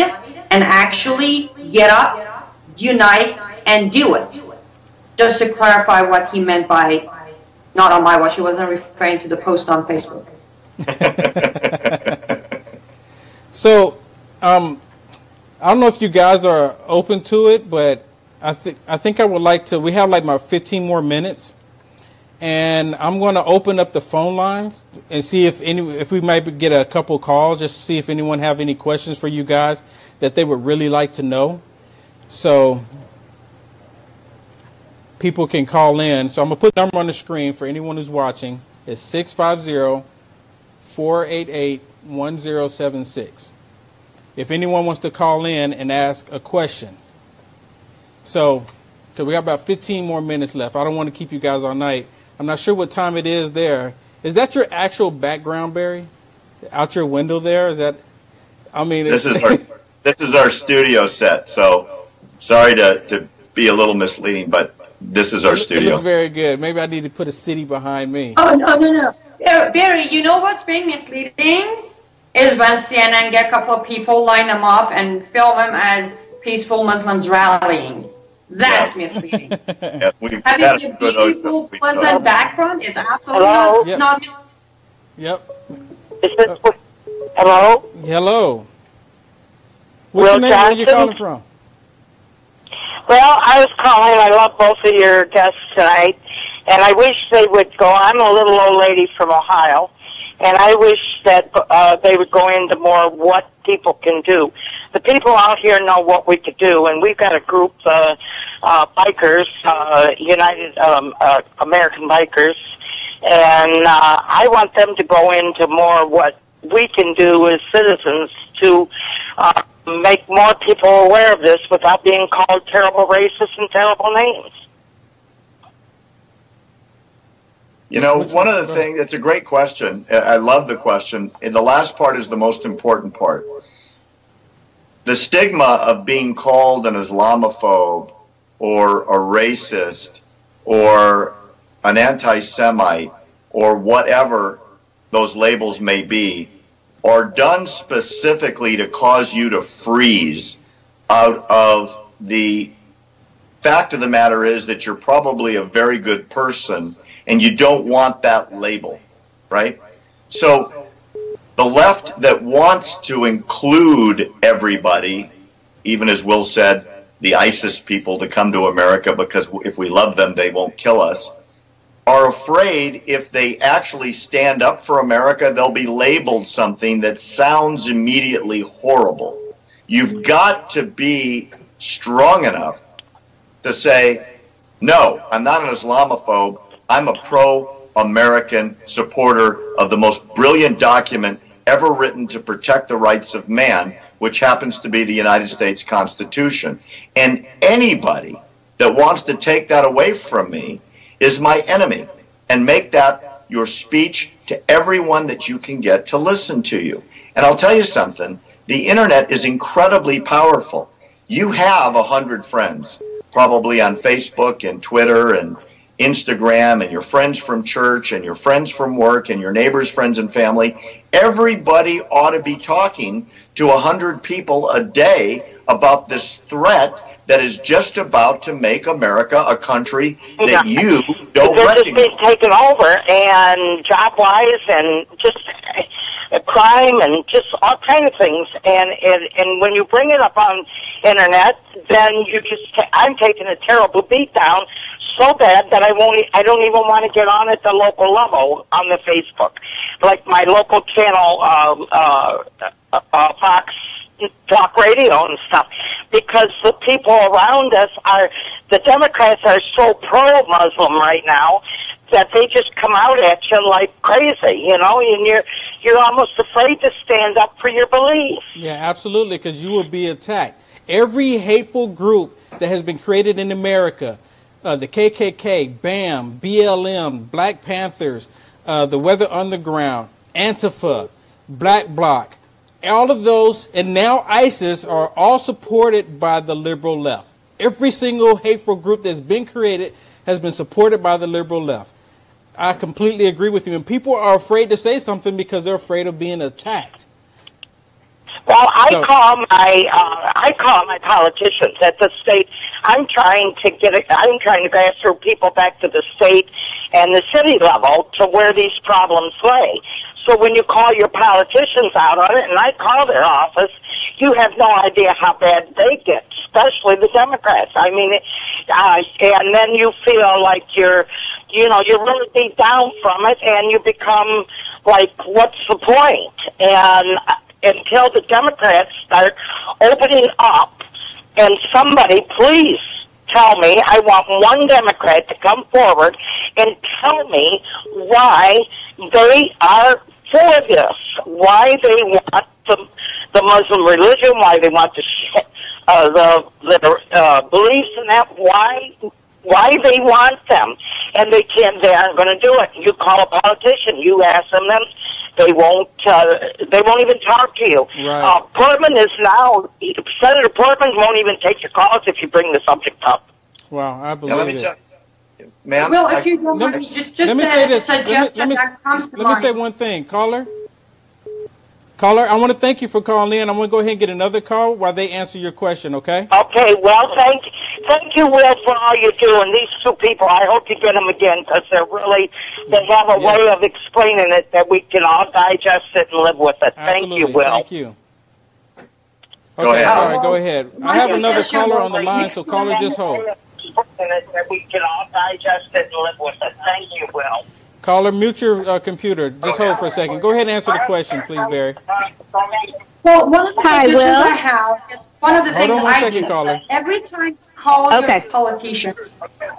S4: and actually get up, unite, and do it. Just to clarify what he meant by not on my watch, he wasn't referring to the post on Facebook.
S2: So, um, I don't know if you guys are open to it, but I think I think I would like to. We have like my 15 more minutes, and I'm going to open up the phone lines and see if any if we might get a couple calls, just to see if anyone have any questions for you guys that they would really like to know. So people can call in. So I'm gonna put the number on the screen for anyone who's watching. It's 650 488 1076. If anyone wants to call in and ask a question. So, because we got about 15 more minutes left. I don't want to keep you guys all night. I'm not sure what time it is there. Is that your actual background, Barry? Out your window there? Is that, I mean,
S3: This is our this is our studio set. So sorry to, to be a little misleading, but this is our
S2: It
S3: studio.
S2: looks very good. Maybe I need to put a city behind me.
S4: Oh, no, no, no. Barry, Barry, you know what's being misleading? Is when CNN get a couple of people, line them up, and film them as peaceful Muslims rallying. That's misleading.
S3: Yeah, we've
S4: Having a
S3: a good
S4: beautiful, pleasant background is absolutely
S8: Hello?
S4: not,
S2: Yep.
S4: not mis-
S2: Yep.
S8: Is this, hello?
S2: Hello. What's
S8: Will
S2: your name? Where are you
S8: Johnson?
S2: calling from?
S8: Well, I was calling. I love both of your guests tonight, and I wish they would go. I'm a little old lady from Ohio, and I wish that uh, they would go into more what people can do. The people out here know what we could do, and we've got a group, uh, uh, bikers, uh, United um, uh, American Bikers, and uh, I want them to go into more what we can do as citizens to uh, make more people aware of this without being called terrible racists and terrible names.
S3: You know, one
S2: one?
S3: of the things, it's a great question. I- I love the question. And the last part is the most important part. The stigma of being called an Islamophobe or a racist or an anti Semite or whatever those labels may be are done specifically to cause you to freeze out of the fact of the matter is that you're probably a very good person and you don't want that label, right? So the left that wants to include everybody, even as Will said, the ISIS people to come to America because if we love them, they won't kill us, are afraid if they actually stand up for America, they'll be labeled something that sounds immediately horrible. You've got to be strong enough to say, no, I'm not an Islamophobe. I'm a pro American supporter of the most brilliant document ever written to protect the rights of man, which happens to be the United States Constitution. And anybody that wants to take that away from me is my enemy and make that your speech to everyone that you can get to listen to you. And I'll tell you something the internet is incredibly powerful. You have a hundred friends, probably on Facebook and Twitter and Instagram, and your friends from church and your friends from work and your neighbors, friends, and family. Everybody ought to be talking to a hundred people a day about this threat that is just about to make America a country that you don't
S8: They're just being taken over, and job wise, and just uh, crime and just all kind of things. And, and and when you bring it up on internet, then you just I'm taking a terrible beat down so bad that I won't. I don't even want to get on at the local level on the Facebook, like my local channel, uh, uh, uh, uh, Fox talk radio and stuff because the people around us are the Democrats are so pro Muslim right now that they just come out at you like crazy, you know, and you're you're almost afraid to stand up for your beliefs.
S2: Yeah, absolutely, because you will be attacked. Every hateful group that has been created in America, uh, the KKK, BAM, BLM, Black Panthers, uh, the Weather Underground, Antifa, Black Bloc, all of those, and now ISIS are all supported by the liberal left. Every single hateful group that's been created has been supported by the liberal left. I completely agree with you. And people are afraid to say something because they're afraid of being attacked.
S8: Well, I
S2: So-
S8: call my uh, I call my politicians at the state. I'm trying to get it. I'm trying to through people back to the state and the city level to where these problems lay. So when you call your politicians out on it, and I call their office, you have no idea how bad they get, especially the Democrats. I mean, uh, and then you feel like you're, you know, you're really beat down from it, and you become like, what's the point? And until the Democrats start opening up, and somebody please tell me, I want one Democrat to come forward and tell me why they are for this, why they want the, the Muslim religion, why they want the uh, the the uh, beliefs in that, why why they want them, and they can't. They aren't going to do it. You call a politician, you ask them, them they won't. Uh, they won't even talk to you.
S2: Right.
S8: Uh, Portman is now Senator Portman won't even take your calls if you bring the subject up.
S2: Wow, I
S3: Now,
S2: believe
S3: let me
S2: it.
S3: tell ma'am.
S4: Well, if you don't
S2: Let
S4: mind
S2: me-
S4: me, just just
S2: let me say this. Let me- let me-
S4: that comes to
S2: Let me say one thing, caller. Caller, I want to thank you for calling in. I'm going to go ahead and get another call while they answer your question. Okay?
S8: Okay, well, thank thank you, Will, for all you're doing. these two people, I hope you get them again because they're really they have a
S2: Yes.
S8: way of explaining it that we can all digest it and live with it. Thank you, Will.
S2: Thank you.
S3: Go
S2: Okay,
S3: ahead.
S2: sorry. Go ahead. I have another caller on the line, so caller, just hold.
S8: That we can all digest it and live with it. Thank you, Will.
S2: Caller, mute your uh, computer. Just hold for a second. Go ahead and answer the question, please, Barry.
S4: Well, one of the
S9: Hi, Will.
S4: I have is one of the
S2: Hold
S4: things
S2: on one
S4: I
S2: second,
S4: do.
S2: caller.
S4: Every time you call
S9: Okay.
S4: your politician,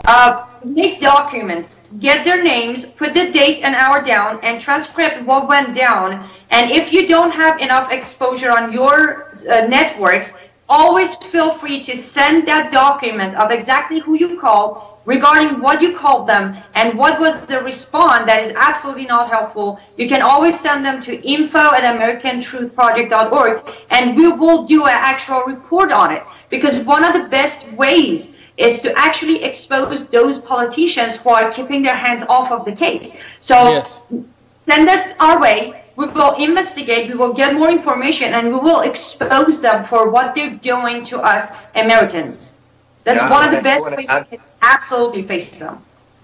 S4: uh, make documents, get their names, put the date and hour down, and transcript what went down. And if you don't have enough exposure on your uh, networks, always feel free to send that document of exactly who you called, regarding what you called them, and what was the response that is absolutely not helpful. You can always send them to info at americantruthproject.org, and we will do an actual report on it. Because one of the best ways is to actually expose those politicians who are keeping their hands off of the case. So
S2: Yes.
S4: send it our way. We will investigate. We will get more information, and we will expose them for what they're doing to us Americans. That's
S3: Yeah,
S4: one of the best ways
S3: add-
S4: we can absolutely face them.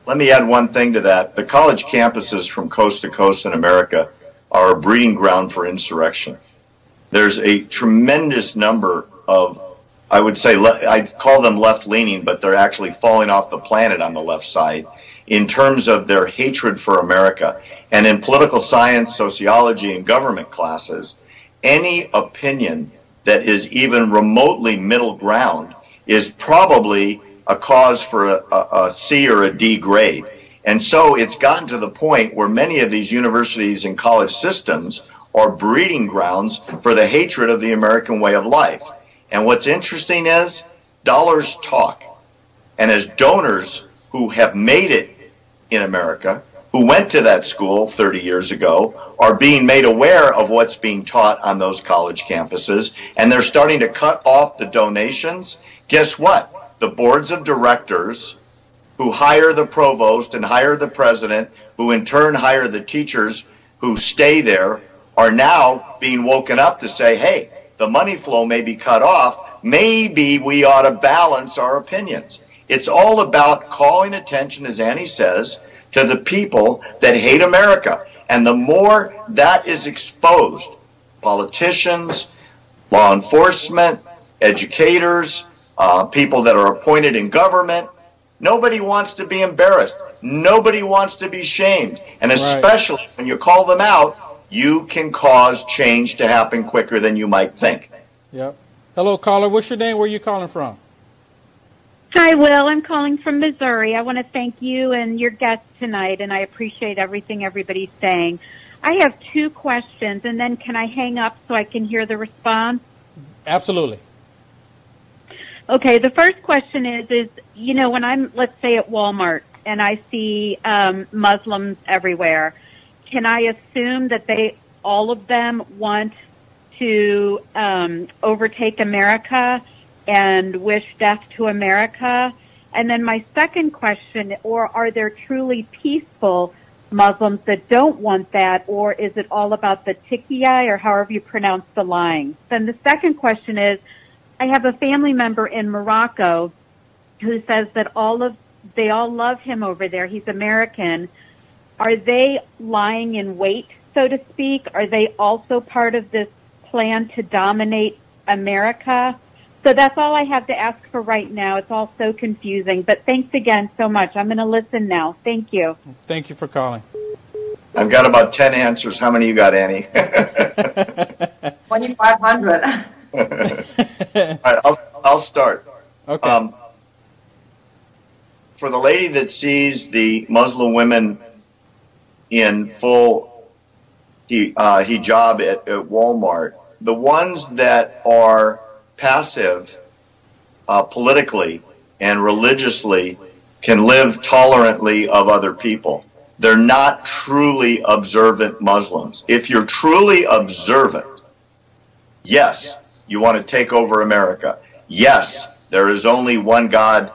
S3: Let me add one thing to that. The college campuses from coast to coast in America are a breeding ground for insurrection. There's a tremendous number of, I would say, le- I call them left leaning, but they're actually falling off the planet on the left side in terms of their hatred for America. And in political science, sociology, and government classes, any opinion that is even remotely middle ground is probably a cause for a, a, a C or a D grade. And so it's gotten to the point where many of these universities and college systems are breeding grounds for the hatred of the American way of life. And what's interesting is dollars talk. And as donors who have made it in America, who went to that school 30 years ago, are being made aware of what's being taught on those college campuses, and they're starting to cut off the donations. Guess what? The boards of directors who hire the provost and hire the president, who in turn hire the teachers who stay there, are now being woken up to say, hey, the money flow may be cut off. Maybe we ought to balance our opinions. It's all about calling attention, as Annie says, to the people that hate America. And the more that is exposed, politicians, law enforcement, educators, uh, people that are appointed in government, nobody wants to be embarrassed. Nobody wants to be shamed. And especially right. when you call them out, you can cause change to happen quicker than you might think.
S2: Yep. Hello, caller. What's your name? Where are you calling from?
S9: Hi, Will. I'm calling from Missouri. I want to thank you and your guests tonight, and I appreciate everything everybody's saying. I have two questions, and then can I hang up so I can hear the response?
S2: Absolutely.
S9: Okay, the first question is, is, you know, when I'm, let's say at Walmart and I see um, Muslims everywhere, can I assume that they, all of them want to um, overtake America and wish death to America? And then my second question, or are there truly peaceful Muslims that don't want that, or is it all about the taqiyya, or however you pronounce the lying? Then the second question is, I have a family member in Morocco who says that all of they all love him over there. He's American. Are they lying in wait, so to speak? Are they also part of this plan to dominate America? So that's all I have to ask for right now. It's all so confusing. But thanks again so much. I'm going to listen now. Thank you.
S2: Thank you for calling.
S3: I've got about 10 answers. How many you got, Annie?
S4: 2,500.
S3: All right, I'll, I'll start.
S2: Okay. Um,
S3: for the lady that sees the Muslim women in full uh, hijab at, at Walmart, the ones that are passive uh, politically and religiously can live tolerantly of other people. They're not truly observant Muslims. If you're truly observant, yes, you want to take over America. Yes, there is only one God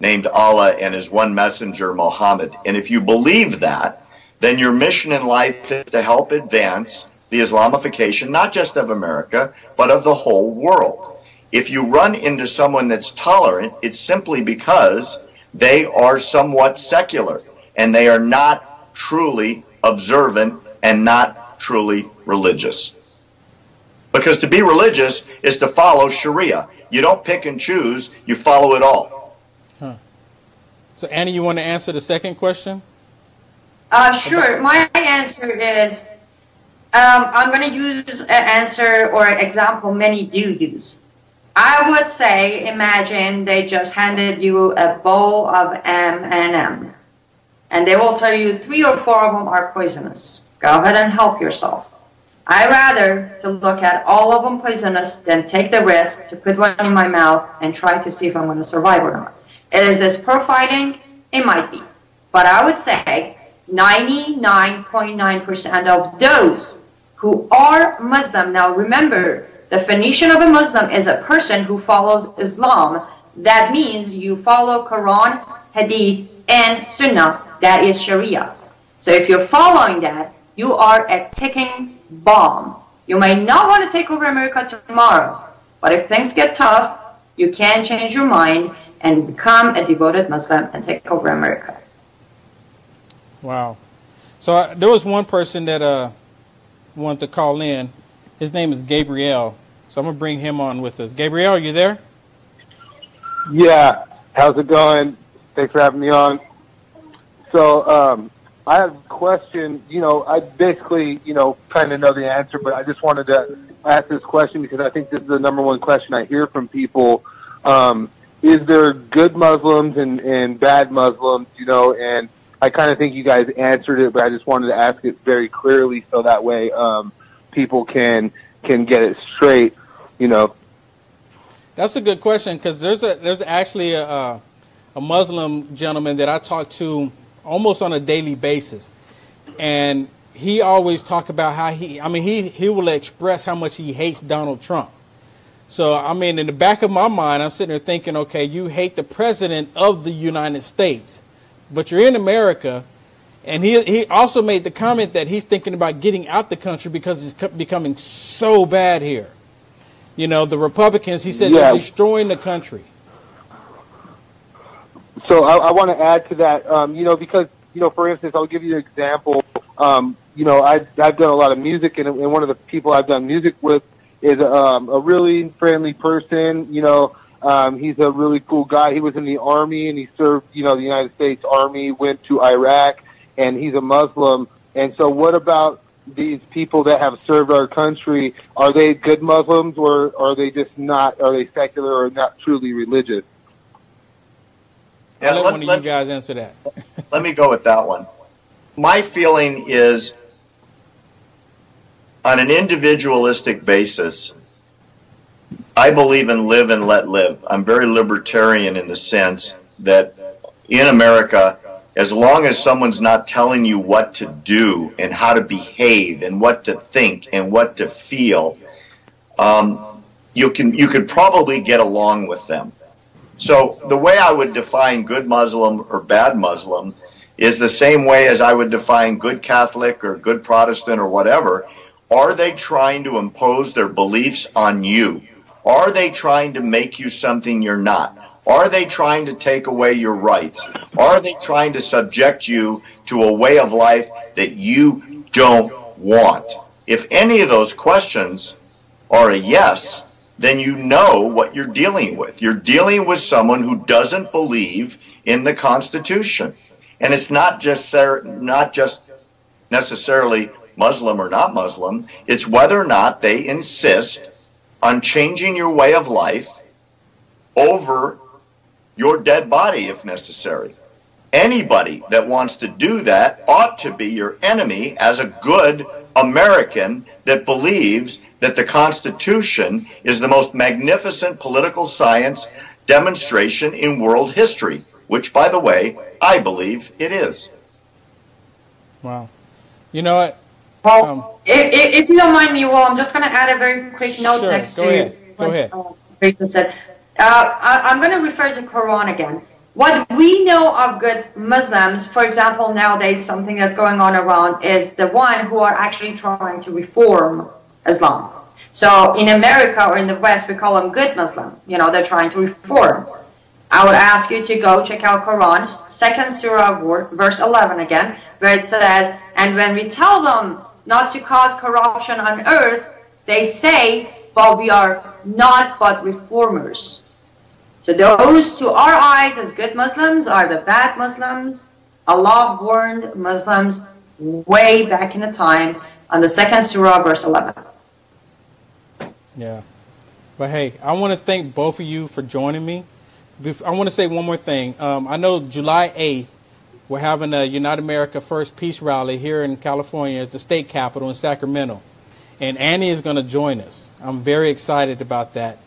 S3: named Allah and his one messenger, Muhammad. And if you believe that, then your mission in life is to help advance the Islamification, not just of America, but of the whole world. If you run into someone that's tolerant, it's simply because they are somewhat secular and they are not truly observant and not truly religious. Because to be religious is to follow Sharia. You don't pick and choose, you follow it all.
S2: Huh. So, Annie, you want to answer the second question?
S4: Uh, sure. My answer is um, I'm going to use an answer or an example many do use. I would say, imagine they just handed you a bowl of M&M, and they will tell you three or four of them are poisonous. Go ahead and help yourself. I rather to look at all of them poisonous than take the risk to put one in my mouth and try to see if I'm going to survive or not. Is this profiling? It might be. But I would say 99.9% of those who are Muslim, now remember, The definition of a Muslim is a person who follows Islam. That means you follow Quran, Hadith, and Sunnah. That is Sharia. So if you're following that, you are a ticking bomb. You may not want to take over America tomorrow, but if things get tough, you can change your mind and become a devoted Muslim and take over America.
S2: Wow. So uh, there was one person that uh, wanted to call in. His name is Gabriel. So I'm going to bring him on with us. Gabriel, are you there?
S10: Yeah. How's it going? Thanks for having me on. So, um, I have a question. You know, I basically, you know, kind of know the answer, but I just wanted to ask this question because I think this is the number one question I hear from people. Um, is there good Muslims and, and bad Muslims, you know, and I kind of think you guys answered it, but I just wanted to ask it very clearly so that way um, people can can get it straight you know?
S2: That's a good question because there's a there's actually a, a Muslim gentleman that I talk to almost on a daily basis, and he always talk about how he I mean he he will express how much he hates Donald Trump. So I mean in the back of my mind I'm sitting there thinking okay you hate the president of the United States, but you're in America. And he, he also made the comment that he's thinking about getting out the country because it's becoming so bad here. You know, the Republicans, he said, yeah. they're destroying the country.
S10: So I, I want to add to that, um, you know, because you know, for instance, I'll give you an example. Um, you know, I, I've done a lot of music, and, and one of the people I've done music with is um, a really friendly person. You know, um, he's a really cool guy. He was in the army, and he served, you know, the United States Army. Went to Iraq, and he's a Muslim. And so, what about these people that have served our country? Are they good Muslims, or are they just not? Are they secular or not truly religious?
S2: I'll let,
S3: let-
S2: one of
S3: let-
S2: you guys answer that.
S3: Let me go with that one. My feeling is on an individualistic basis, I believe in live and let live. I'm very libertarian in the sense that in America, as long as someone's not telling you what to do and how to behave and what to think and what to feel, um, you can you could probably get along with them. So the way I would define good Muslim or bad Muslim is the same way as I would define good Catholic or good Protestant or whatever. Are they trying to impose their beliefs on you? Are they trying to make you something you're not? Are they trying to take away your rights? Are they trying to subject you to a way of life that you don't want? If any of those questions are a yes, then you know what you're dealing with. You're dealing with someone who doesn't believe in the Constitution. And it's not just not just necessarily Muslim or not Muslim, it's whether or not they insist on changing your way of life over your dead body if necessary. Anybody that wants to do that ought to be your enemy as a good American that believes that the Constitution is the most magnificent political science demonstration in world history, which, by the way, I believe it is.
S2: Wow. You know what?
S4: Well,
S2: Um,
S4: if, if, if you don't mind me, well, I'm just going to add a very quick note
S2: Sure,
S4: next
S2: go
S4: to
S2: ahead, go ahead.
S4: uh, Rachel said. Uh, I, I'm going to refer to Quran again. What we know of good Muslims, for example, nowadays something that's going on around is the one who are actually trying to reform Islam. So in America or in the West, we call them good Muslim. You know, they're trying to reform. I would ask you to go check out Quran, second surah, verse 11 again, where it says, and when we tell them not to cause corruption on earth, they say, but we are not but reformers. So those to our eyes as good Muslims are the bad Muslims. Allah warned Muslims way back in the time on the second surah, verse 11.
S2: Yeah. But hey, I want to thank both of you for joining me. I want to say one more thing. Um, I know July 8th, we're having a Unite America First Peace Rally here in California at the state capitol in Sacramento. And Annie is going to join us. I'm very excited about that.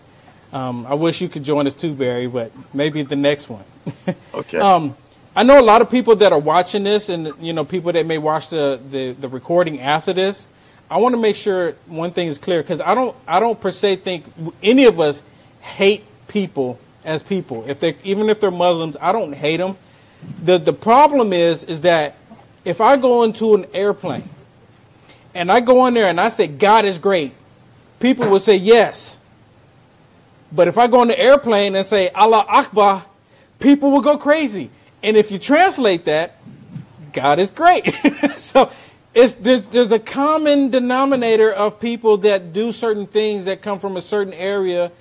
S2: Um, I wish you could join us too, Barry, but maybe the next one.
S3: Okay.
S2: Um, I know a lot of people that are watching this, and you know, people that may watch the, the, the recording after this. I want to make sure one thing is clear because I don't I don't per se think any of us hate people as people. If they even if they're Muslims, I don't hate them. the The problem is is that if I go into an airplane and I go in there and I say God is great, people will say yes. But if I go on the airplane and say Allah Akbar, people will go crazy. And if you translate that, God is great. so it's there's, there's a common denominator of people that do certain things that come from a certain area,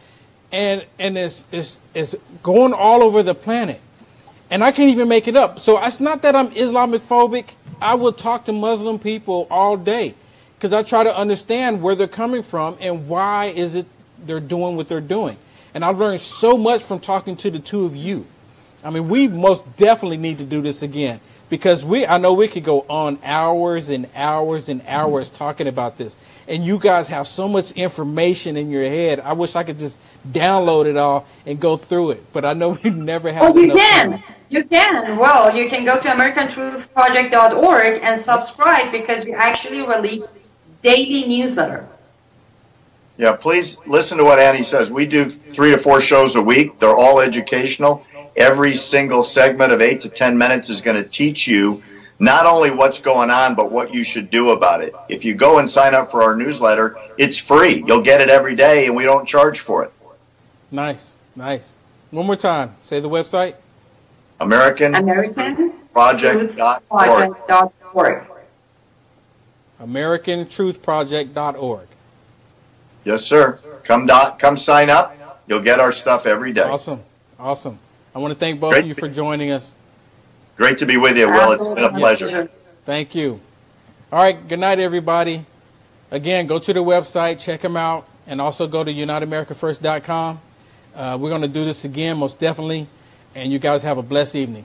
S2: and and it's it's it's going all over the planet. And I can't even make it up. So it's not that I'm Islamic phobic. I will talk to Muslim people all day because I try to understand where they're coming from and why is it they're doing what they're doing. And I've learned so much from talking to the two of you. I mean, we most definitely need to do this again because we I know we could go on hours and hours and hours talking about this. And you guys have so much information in your head. I wish I could just download it all and go through it. But I know we never have
S4: Well, you can.
S2: time.
S4: You can. Well, you can go to AmericanTruthProject.org and subscribe because we actually release daily newsletter.
S3: Yeah, please listen to what Annie says. We do three to four shows a week. They're all educational. Every single segment of eight to 10 minutes is going to teach you not only what's going on, but what you should do about it. If you go and sign up for our newsletter, it's free. You'll get it every day, and we don't charge for it.
S2: Nice, nice. One more time. Say the website.
S3: American
S4: American
S3: AmericanTruthProject.org.
S4: Project.org.
S3: Yes, sir. Come dot, come sign up. You'll get our stuff every day.
S2: Awesome. Awesome. I want to thank both
S3: Great.
S2: of you for joining us.
S3: Great to be with you, Will. It's been a pleasure.
S2: Thank you. All right. Good night, everybody. Again, go to the website, check them out, and also go to UniteAmericaFirst.com. Uh, we're going to do this again, most definitely. And you guys have a blessed evening.